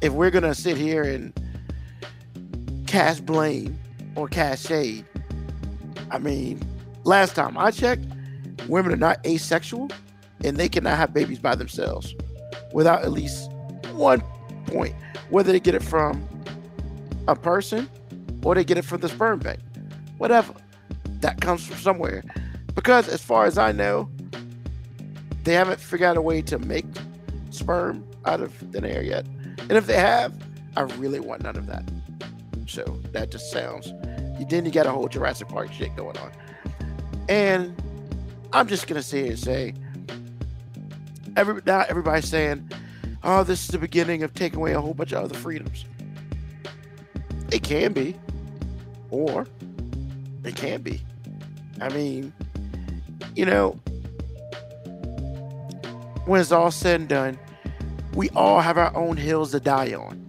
if we're gonna sit here and cast blame or cast shade, I mean, last time I checked, women are not asexual and they cannot have babies by themselves without at least one point, whether they get it from a person or they get it from the sperm bank, whatever. That comes from somewhere. Because as far as I know, they haven't figured out a way to make sperm out of thin air yet. And if they have, I really want none of that. So that just sounds. Then you got a whole Jurassic Park shit going on. And I'm just gonna say and say, every now everybody's saying, "Oh, this is the beginning of taking away a whole bunch of other freedoms." It can be, or it can be. I mean, you know, when it's all said and done, we all have our own hills to die on.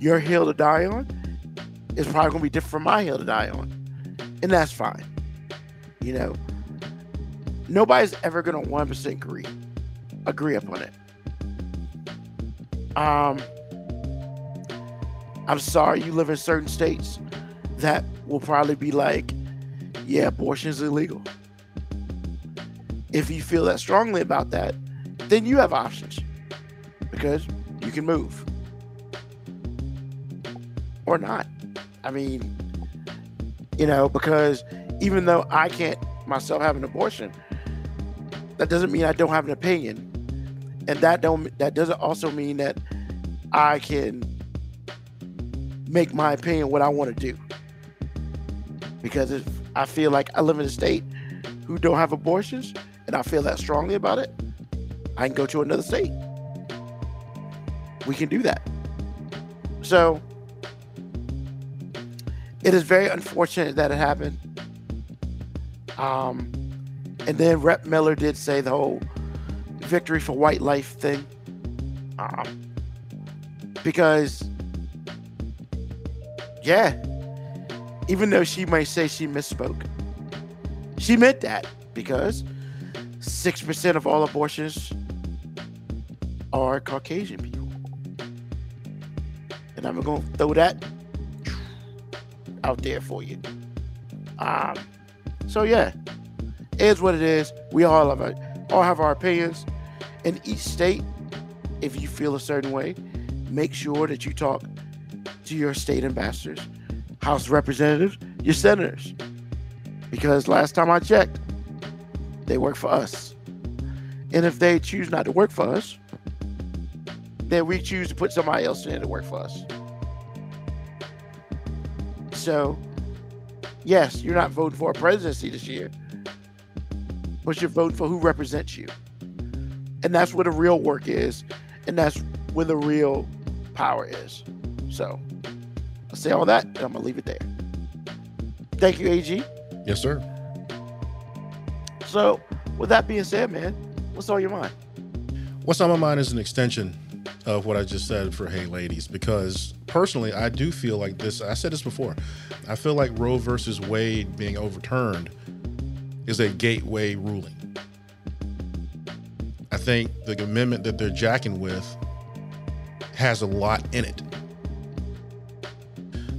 Your hill to die on is probably going to be different from my hill to die on. And that's fine. You know, nobody's ever going to 100% agree, agree upon it. Um, I'm sorry you live in certain states that will probably be like, yeah, abortion is illegal. If you feel that strongly about that, then you have options because you can move or not. I mean, you know, because even though I can't myself have an abortion, that doesn't mean I don't have an opinion, and that don't that doesn't also mean that I can make my opinion what I want to do. Because if I feel like I live in a state who don't have abortions, and I feel that strongly about it, I can go to another state. We can do that. So it is very unfortunate that it happened. Um, and then Rep Miller did say the whole victory for white life thing. Um, because, yeah, even though she might say she misspoke, she meant that because 6% of all abortions are Caucasian people. And I'm going to throw that out there for you. Um, so yeah, it is what it is. We all have our, all have our opinions. In each state, if you feel a certain way, make sure that you talk to your state ambassadors, House representatives, your senators. Because last time I checked, they work for us. And if they choose not to work for us, then we choose to put somebody else in to work for us. So, yes, you're not voting for a presidency this year, but you're voting for who represents you. And that's where the real work is, and that's where the real power is. So, I'll say all that, and I'm going to leave it there. Thank you, AG. Yes, sir. So, with that being said, man, what's on your mind? What's on my mind is an extension of what I just said for Hey Ladies, because personally, I do feel like this. I said this before. I feel like Roe versus Wade being overturned is a gateway ruling. I think the amendment that they're jacking with has a lot in it.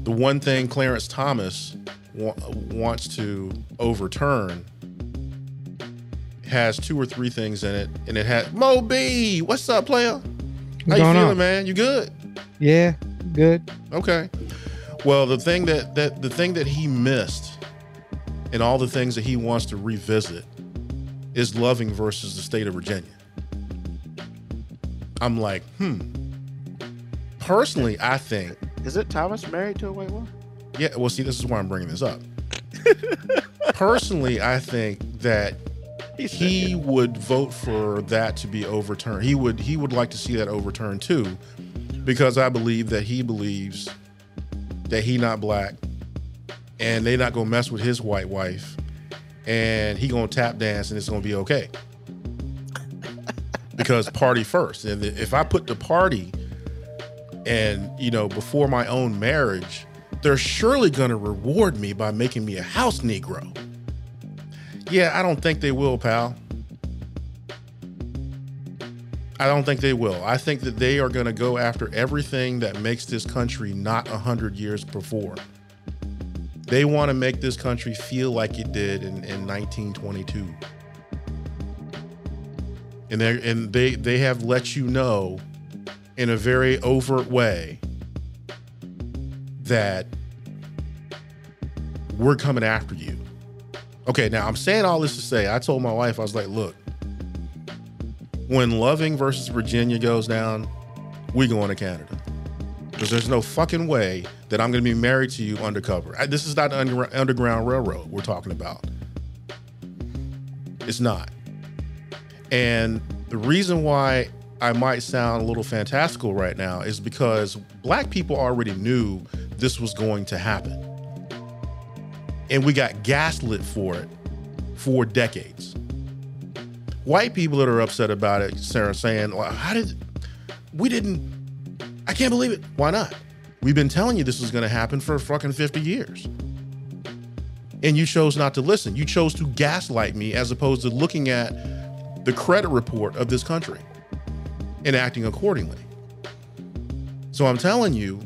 The one thing Clarence Thomas wa- wants to overturn has two or three things in it, and it had Mo B. What's up, player? How you feeling, on? man? You good? Yeah, good. Okay. Well, the thing that that the thing that he missed, and all the things that he wants to revisit, is Loving versus the state of Virginia. I'm like, hmm. Personally, I think, Is it Thomas married to a white woman? yeah. Well, see, this is why I'm bringing this up. Personally, I think that He he would vote for that to be overturned. He would he would like to see that overturned too, because I believe that he believes that he not black, and they not gonna mess with his white wife, and he gonna tap dance and it's gonna be okay. because party first, and if I put the party, and you know before my own marriage, they're surely gonna reward me by making me a house Negro. Yeah, I don't think they will, pal. I don't think they will. I think that they are going to go after everything that makes this country not 100 years before. They want to make this country feel like it did in, in 1922. And and they they have let you know in a very overt way that we're coming after you. Okay, now I'm saying all this to say, I told my wife, I was like, look, when Loving versus Virginia goes down, we going to Canada. Because there's no fucking way that I'm going to be married to you undercover. I, this is not the under, Underground Railroad we're talking about. It's not. And the reason why I might sound a little fantastical right now is because black people already knew this was going to happen and we got gaslit for it for decades. White people that are upset about it, Sarah, saying, well, "How did we didn't? I can't believe it. Why not? We've been telling you this was going to happen for fucking fifty years, and you chose not to listen. You chose to gaslight me as opposed to looking at the credit report of this country and acting accordingly. So I'm telling you,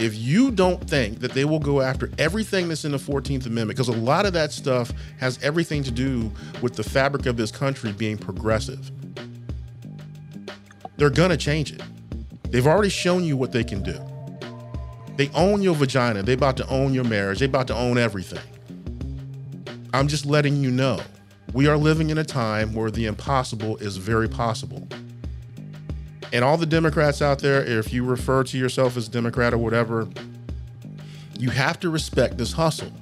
if you don't think that they will go after everything that's in the 14th Amendment, because a lot of that stuff has everything to do with the fabric of this country being progressive, they're going to change it. They've already shown you what they can do. They own your vagina. They about to own your marriage. They about to own everything. I'm just letting you know. We are living in a time where the impossible is very possible. And all the Democrats out there, if you refer to yourself as Democrat or whatever, you have to respect this hustle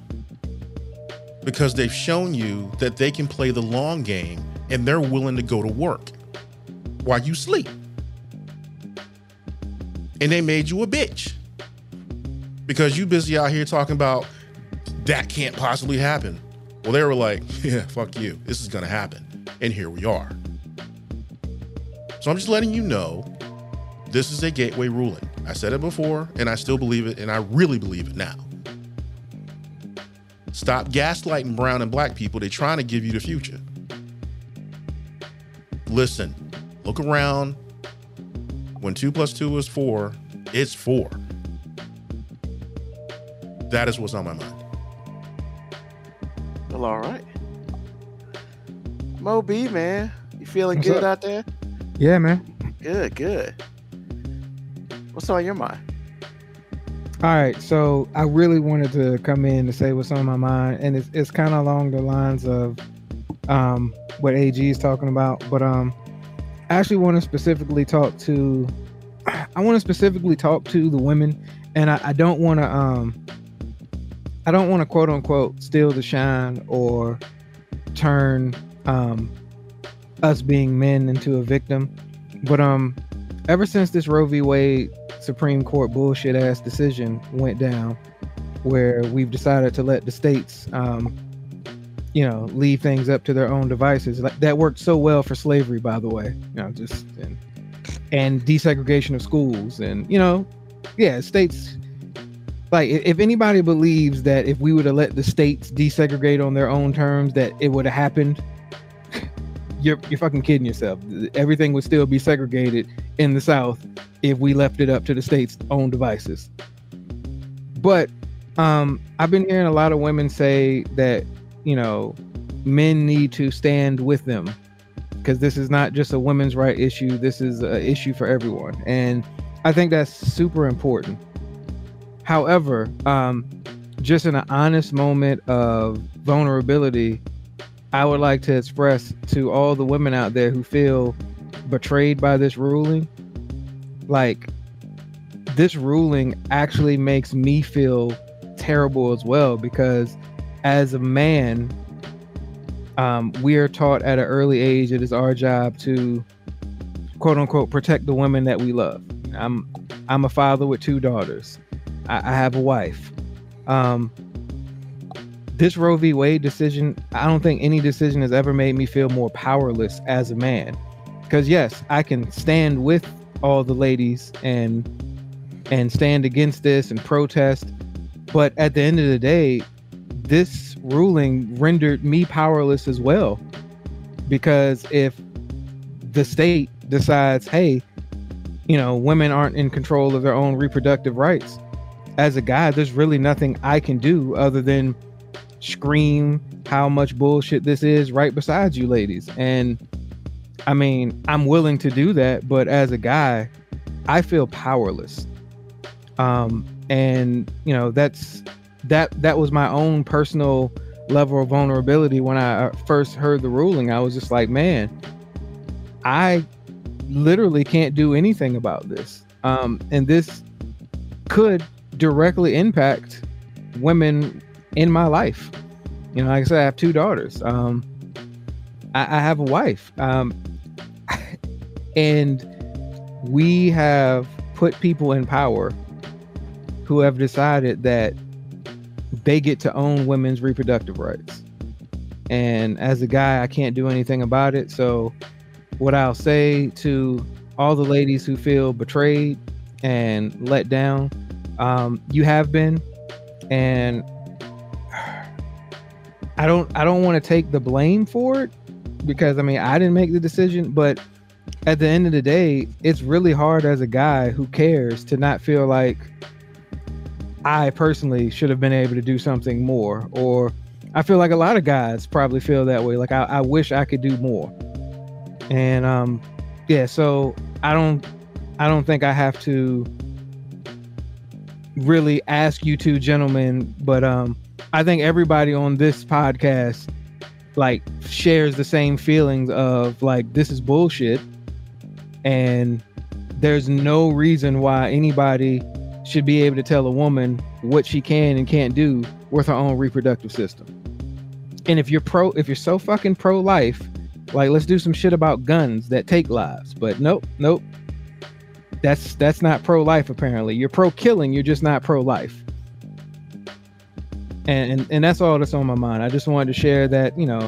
because they've shown you that they can play the long game and they're willing to go to work while you sleep. And they made you a bitch. because you busy out here talking about that can't possibly happen. Well, they were like, yeah, fuck you. This is gonna happen. And here we are. So I'm just letting you know this is a gateway ruling. I said it before and I still believe it, and I really believe it now. Stop gaslighting brown and black people. They're trying to give you the future. Listen, look around. When two plus two is four, it's four. That is what's on my mind. Well, all right. Mo B, man, you feeling What's good up? out there? Yeah, man. Good, good. What's on your mind? All right, so I really wanted to come in to say what's on my mind, and it's it's kind of along the lines of um, what AG is talking about, but um, I actually want to specifically talk to, I want to specifically talk to the women, and I, I don't want to um, I don't want to quote unquote steal the shine or turn um, us being men into a victim, but um, ever since this Roe v. Wade Supreme Court bullshit ass decision went down, where we've decided to let the states, um, you know, leave things up to their own devices. Like that worked so well for slavery, by the way. You know, just and, and desegregation of schools, and you know, yeah, states. Like if anybody believes that if we would have let the states desegregate on their own terms, that it would have happened, you're you're fucking kidding yourself. Everything would still be segregated in the South if we left it up to the state's own devices. But um, I've been hearing a lot of women say that, you know, men need to stand with them because this is not just a women's right issue. This is an issue for everyone. And I think that's super important. However, um, just in an honest moment of vulnerability, I would like to express to all the women out there who feel betrayed by this ruling like this ruling actually makes me feel terrible as well because as a man um, we are taught at an early age it is our job to quote unquote protect the women that we love. I'm i'm a father with two daughters. I, I have a wife. Um, this roe v. Wade decision i don't think any decision has ever made me feel more powerless as a man. Because yes i can stand with all the ladies and and stand against this and protest but at the end of the day this ruling rendered me powerless as well. Because if the state decides hey you know women aren't in control of their own reproductive rights as a guy there's really nothing i can do other than scream how much bullshit this is right beside you ladies and I mean, I'm willing to do that, but as a guy, I feel powerless. Um, and you know, that's that that was my own personal level of vulnerability when I uh, first heard the ruling. I was just like, man, I literally can't do anything about this. Um, and this could directly impact women in my life. You know, like I said, I have two daughters. Um, I, I have a wife. Um, and we have put people in power who have decided that they get to own women's reproductive rights. And as a guy, I can't do anything about it. So, what I'll say to all the ladies who feel betrayed and let down, um, you have been, and I don't, I don't want to take the blame for it because I mean I didn't make the decision, but at the end of the day, it's really hard as a guy who cares to not feel like I personally should have been able to do something more. Or I feel like a lot of guys probably feel that way. Like I, I wish I could do more. And um yeah, so I don't I don't think I have to really ask you two gentlemen, but um I think everybody on this podcast like shares the same feelings of like this is bullshit and there's no reason why anybody should be able to tell a woman what she can and can't do with her own reproductive system. And if you're pro if you're so fucking pro life, like let's do some shit about guns that take lives. But nope, nope. That's that's not pro life apparently. You're pro killing, you're just not pro life. And, and and that's all that's on my mind. I just wanted to share that you know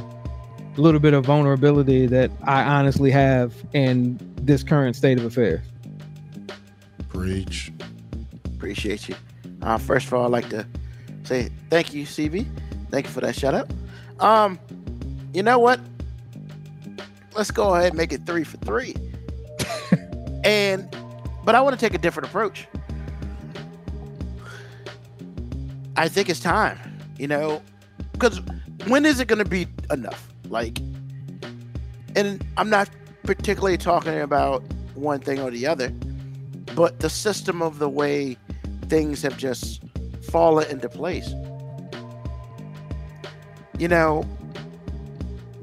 a little bit of vulnerability that I honestly have in this current state of affairs. Preach. Appreciate you. Uh, first of all, I'd like to say thank you, CB. Thank you for that shout out. Um, you know what? Let's go ahead and make it three for three. and but I want to take a different approach. I think it's time, you know, because when is it going to be enough? Like, and I'm not particularly talking about one thing or the other, but the system of the way things have just fallen into place. You know,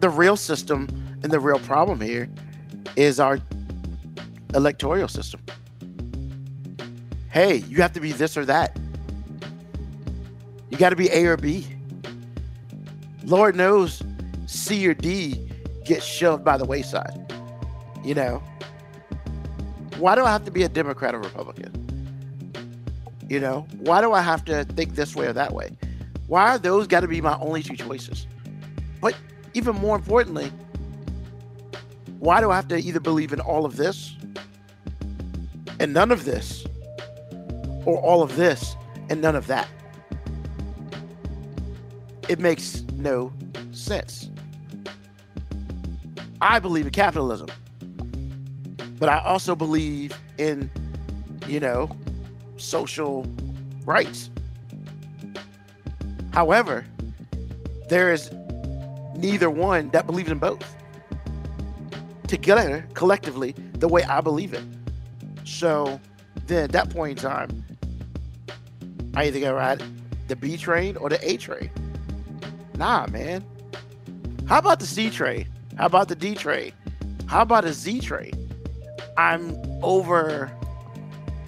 the real system and the real problem here is our electoral system. Hey, you have to be this or that. You got to be A or B. Lord knows C or D gets shoved by the wayside. You know, why do I have to be a Democrat or Republican? You know, why do I have to think this way or that way? Why are those got to be my only two choices? But even more importantly, why do I have to either believe in all of this and none of this, or all of this and none of that? It makes no sense. I believe in capitalism, but I also believe in, you know, social rights. However, there is neither one that believes in both together collectively the way I believe it. So then at that point in time, I either gotta ride the B train or the A train. Nah, man. How about the C trade? How about the D trade? How about a Z trade? I'm over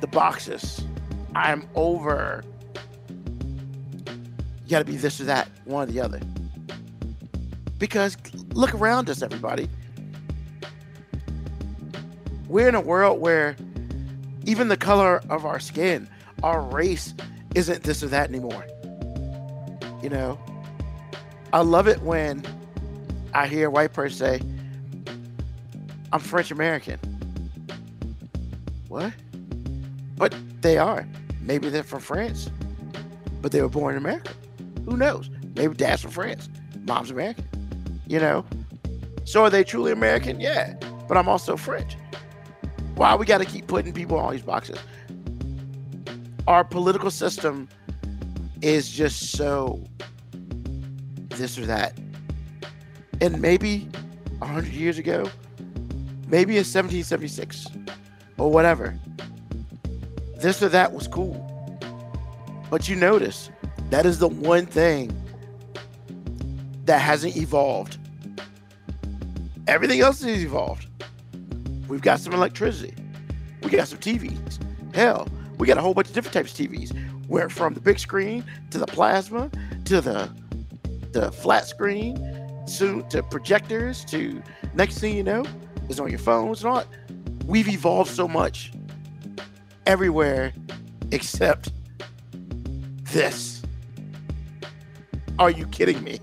the boxes. I'm over. You got to be this or that, one or the other. Because look around us, everybody. We're in a world where even the color of our skin, our race, isn't this or that anymore. You know, I love it when I hear a white person say, I'm French American. What? But they are. Maybe they're from France, but they were born in America. Who knows? Maybe dad's from France, mom's American. You know? So are they truly American? Yeah. But I'm also French. Why we got to keep putting people in all these boxes? Our political system is just so this or that. And maybe 100 years ago, maybe in 1776 or whatever, this or that was cool. But you notice that is the one thing that hasn't evolved. Everything else has evolved. We've got some electricity. We got some TVs. Hell, we got a whole bunch of different types of TVs. Went from the big screen to the plasma to the the flat screen to, to projectors to next thing you know, it's on your phones and all. We've evolved so much everywhere except this. Are you kidding me?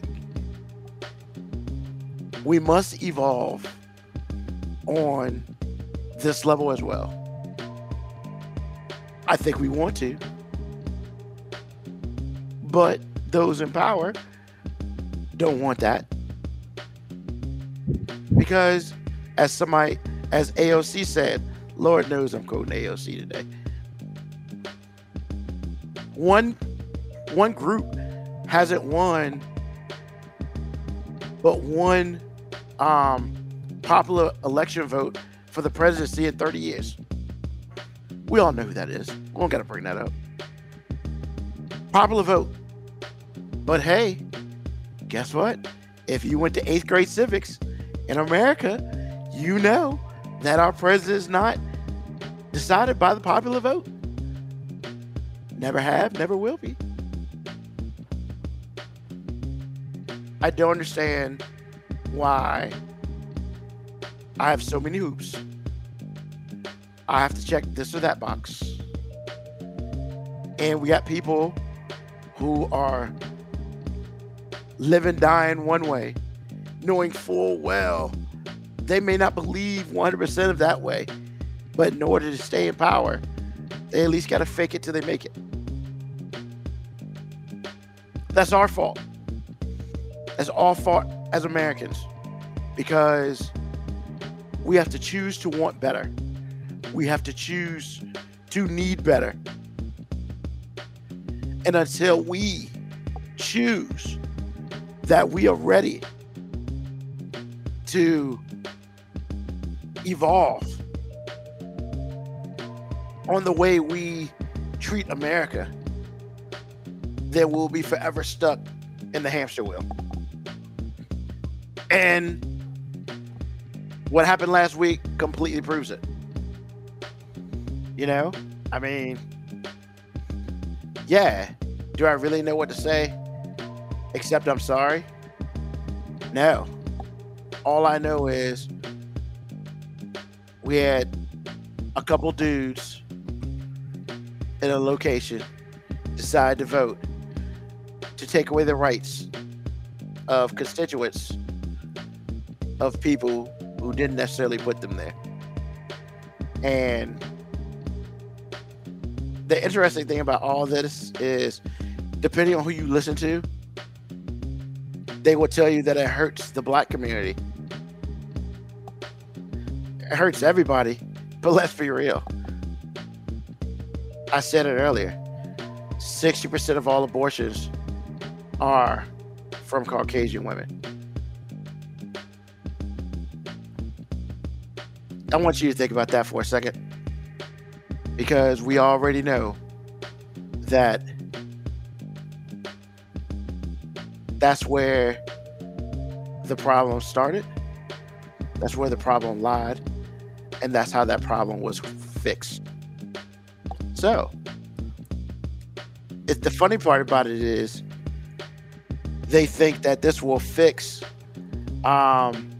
We must evolve on this level as well. I think we want to. But those in power don't want that. Because as somebody as AOC said, Lord knows I'm quoting AOC today. One one group hasn't won but one um, popular election vote for the presidency in 30 years. We all know who that is. We don't got to bring that up. Popular vote. But hey, guess what? If you went to eighth grade civics in America, you know that our president is not decided by the popular vote. Never have, never will be. I don't understand why I have so many hoops. I have to check this or that box. And we got people who are live and die in one way, knowing full well they may not believe 100% of that way, but in order to stay in power, they at least got to fake it till they make it. That's our fault. That's our fault as Americans because we have to choose to want better. We have to choose to need better. And until we choose that we are ready to evolve on the way we treat America, then we'll be forever stuck in the hamster wheel. And what happened last week completely proves it. You know, I mean, yeah, do I really know what to say? Except I'm sorry? No. All I know is we had a couple dudes in a location decide to vote to take away the rights of constituents of people who didn't necessarily put them there. And the interesting thing about all this is depending on who you listen to, they will tell you that it hurts the black community. It hurts everybody, but let's be real. I said it earlier 60% of all abortions are from Caucasian women. I want you to think about that for a second because we already know that that's where the problem started. That's where the problem lied. And that's how that problem was fixed. So, it, the funny part about it is they think that this will fix um,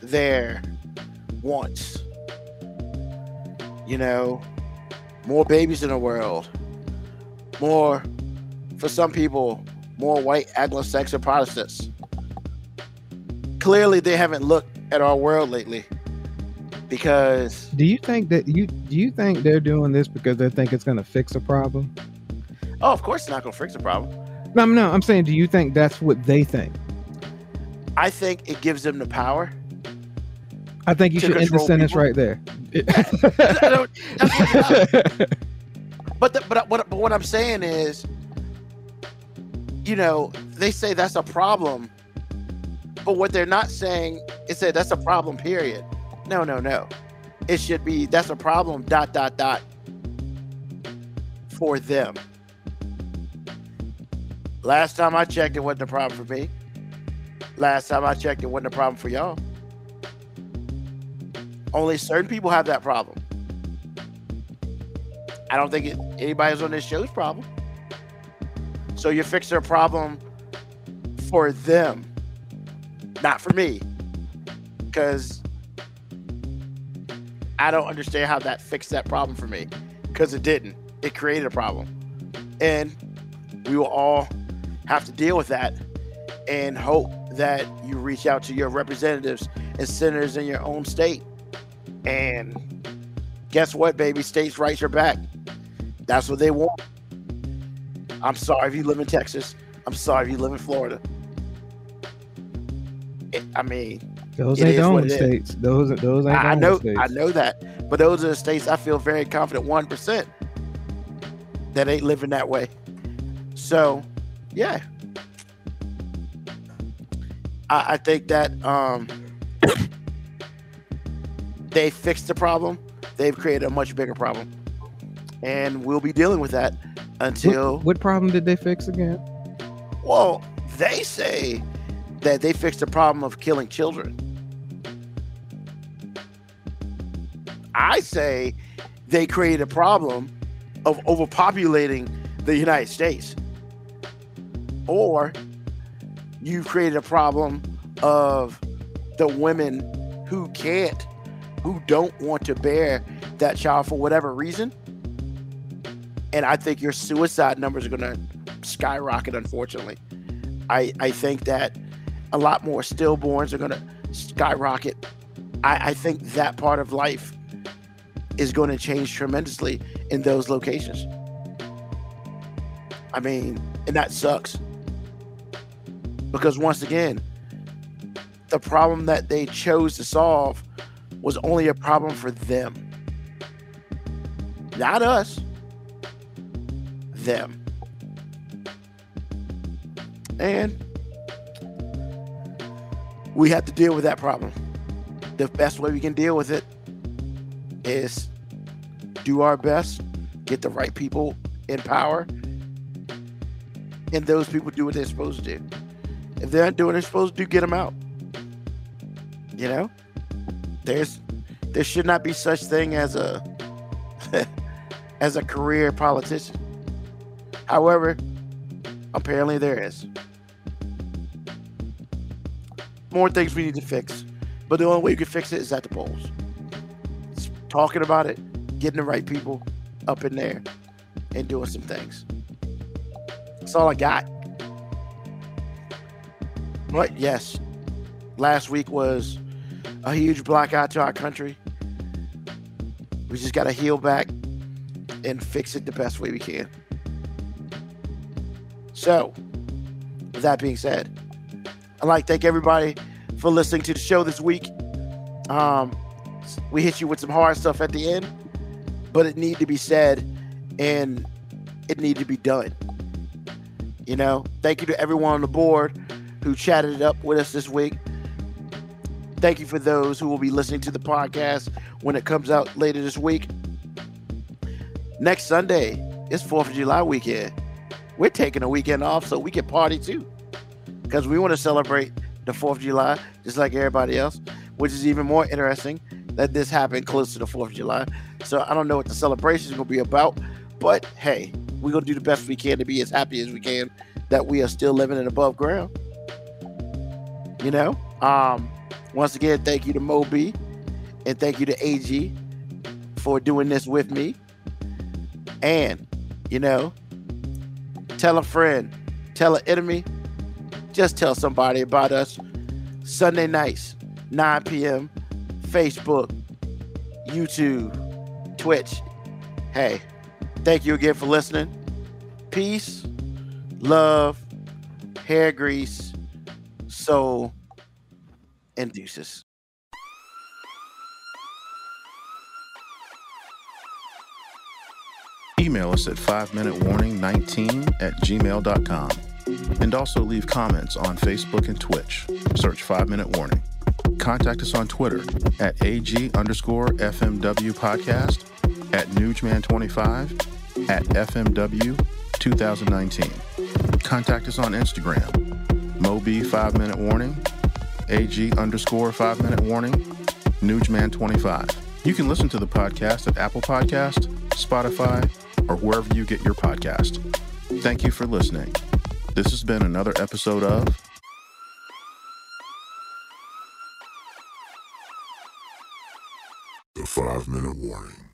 their wants. You know, more babies in the world, more, for some people, more white Anglo-Saxon Protestants. Clearly, they haven't looked at our world lately because Do you think that you do you think they're doing this because they think it's going to fix a problem? oh, of course, it's not going to fix a problem. No, no, I'm saying, do you think that's what they think? I think it gives them the power. I think you should end the sentence people? right there. I don't- that's what- but the, but what but what I'm saying is, you know, they say that's a problem, but what they're not saying is that that's a problem. Period. No, no, no. It should be that's a problem. Dot dot dot. For them. Last time I checked, it wasn't a problem for me. Last time I checked, it wasn't a problem for y'all. Only certain people have that problem. I don't think it, anybody's on this show's problem. So you fix their problem for them, not for me. Because I don't understand how that fixed that problem for me. Because it didn't. It created a problem. And we will all have to deal with that and hope that you reach out to your representatives and senators in your own state. And guess what, baby? States' rights are back. That's what they want. I'm sorry if you live in Texas. I'm sorry if you live in Florida. It- I mean, those ain't the only is. states. Those are those ain't the I, I know, states. I know that, but those are the states I feel very confident one percent that ain't living that way. So, yeah, I, I think that um, they fixed the problem. They've created a much bigger problem, and we'll be dealing with that until What, what problem did they fix again? well, they say that they fixed the problem of killing children. I say they created a problem of overpopulating the United States. Or you created a problem of the women who can't, who don't want to bear that child for whatever reason. And I think your suicide numbers are going to skyrocket, unfortunately. I I think that a lot more stillborns are going to skyrocket. I, I think that part of life is going to change tremendously in those locations. I mean, and that sucks because once again, the problem that they chose to solve was only a problem for them, not us, them. And we have to deal with that problem. The best way we can deal with it is do our best, get the right people in power, and those people do what they're supposed to do. If they aren't doing what they're supposed to do, get them out. You know, there's there should not be such thing as a as a career politician. However, apparently there is more things we need to fix. But the only way you can fix it is at the polls. It's talking about it, getting the right people up in there, and doing some things. That's all I got. But yes, last week was a huge blackout to our country. We just got to heal back and fix it the best way we can. So, with that being said, I'd like to thank everybody for listening to the show this week. Um, we hit you with some hard stuff at the end, but it need to be said and it need to be done. You know, thank you to everyone on the board who chatted it up with us this week. Thank you for those who will be listening to the podcast when it comes out later this week. Next Sunday, it's 4th of July weekend. We're taking a weekend off so we can party too because we want to celebrate the 4th of July just like everybody else, which is even more interesting that this happened close to the 4th of July. So I don't know what the celebration is going to be about, but hey, we're going to do the best we can to be as happy as we can that we are still living in above ground. You know, um, once again, thank you to Mo B and thank you to AG for doing this with me. And, you know, tell a friend, tell an enemy, just tell somebody about us. Sunday nights, 9 p.m., Facebook, YouTube, Twitch. Hey, thank you again for listening. Peace, love, hair grease, soul, and deuces. Email us at 5minutewarning19 at gmail.com. And also leave comments on Facebook and Twitch. Search 5 Minute Warning. Contact us on Twitter at AG underscore FMW podcast, at Newsman25, at FMW 2019. Contact us on Instagram, Moby 5 Minute Warning, AG underscore 5 Minute Warning, Newsman25. You can listen to the podcast at Apple Podcast, Spotify, or wherever you get your podcast. Thank you for listening. This has been another episode of The 5 Minute Warning.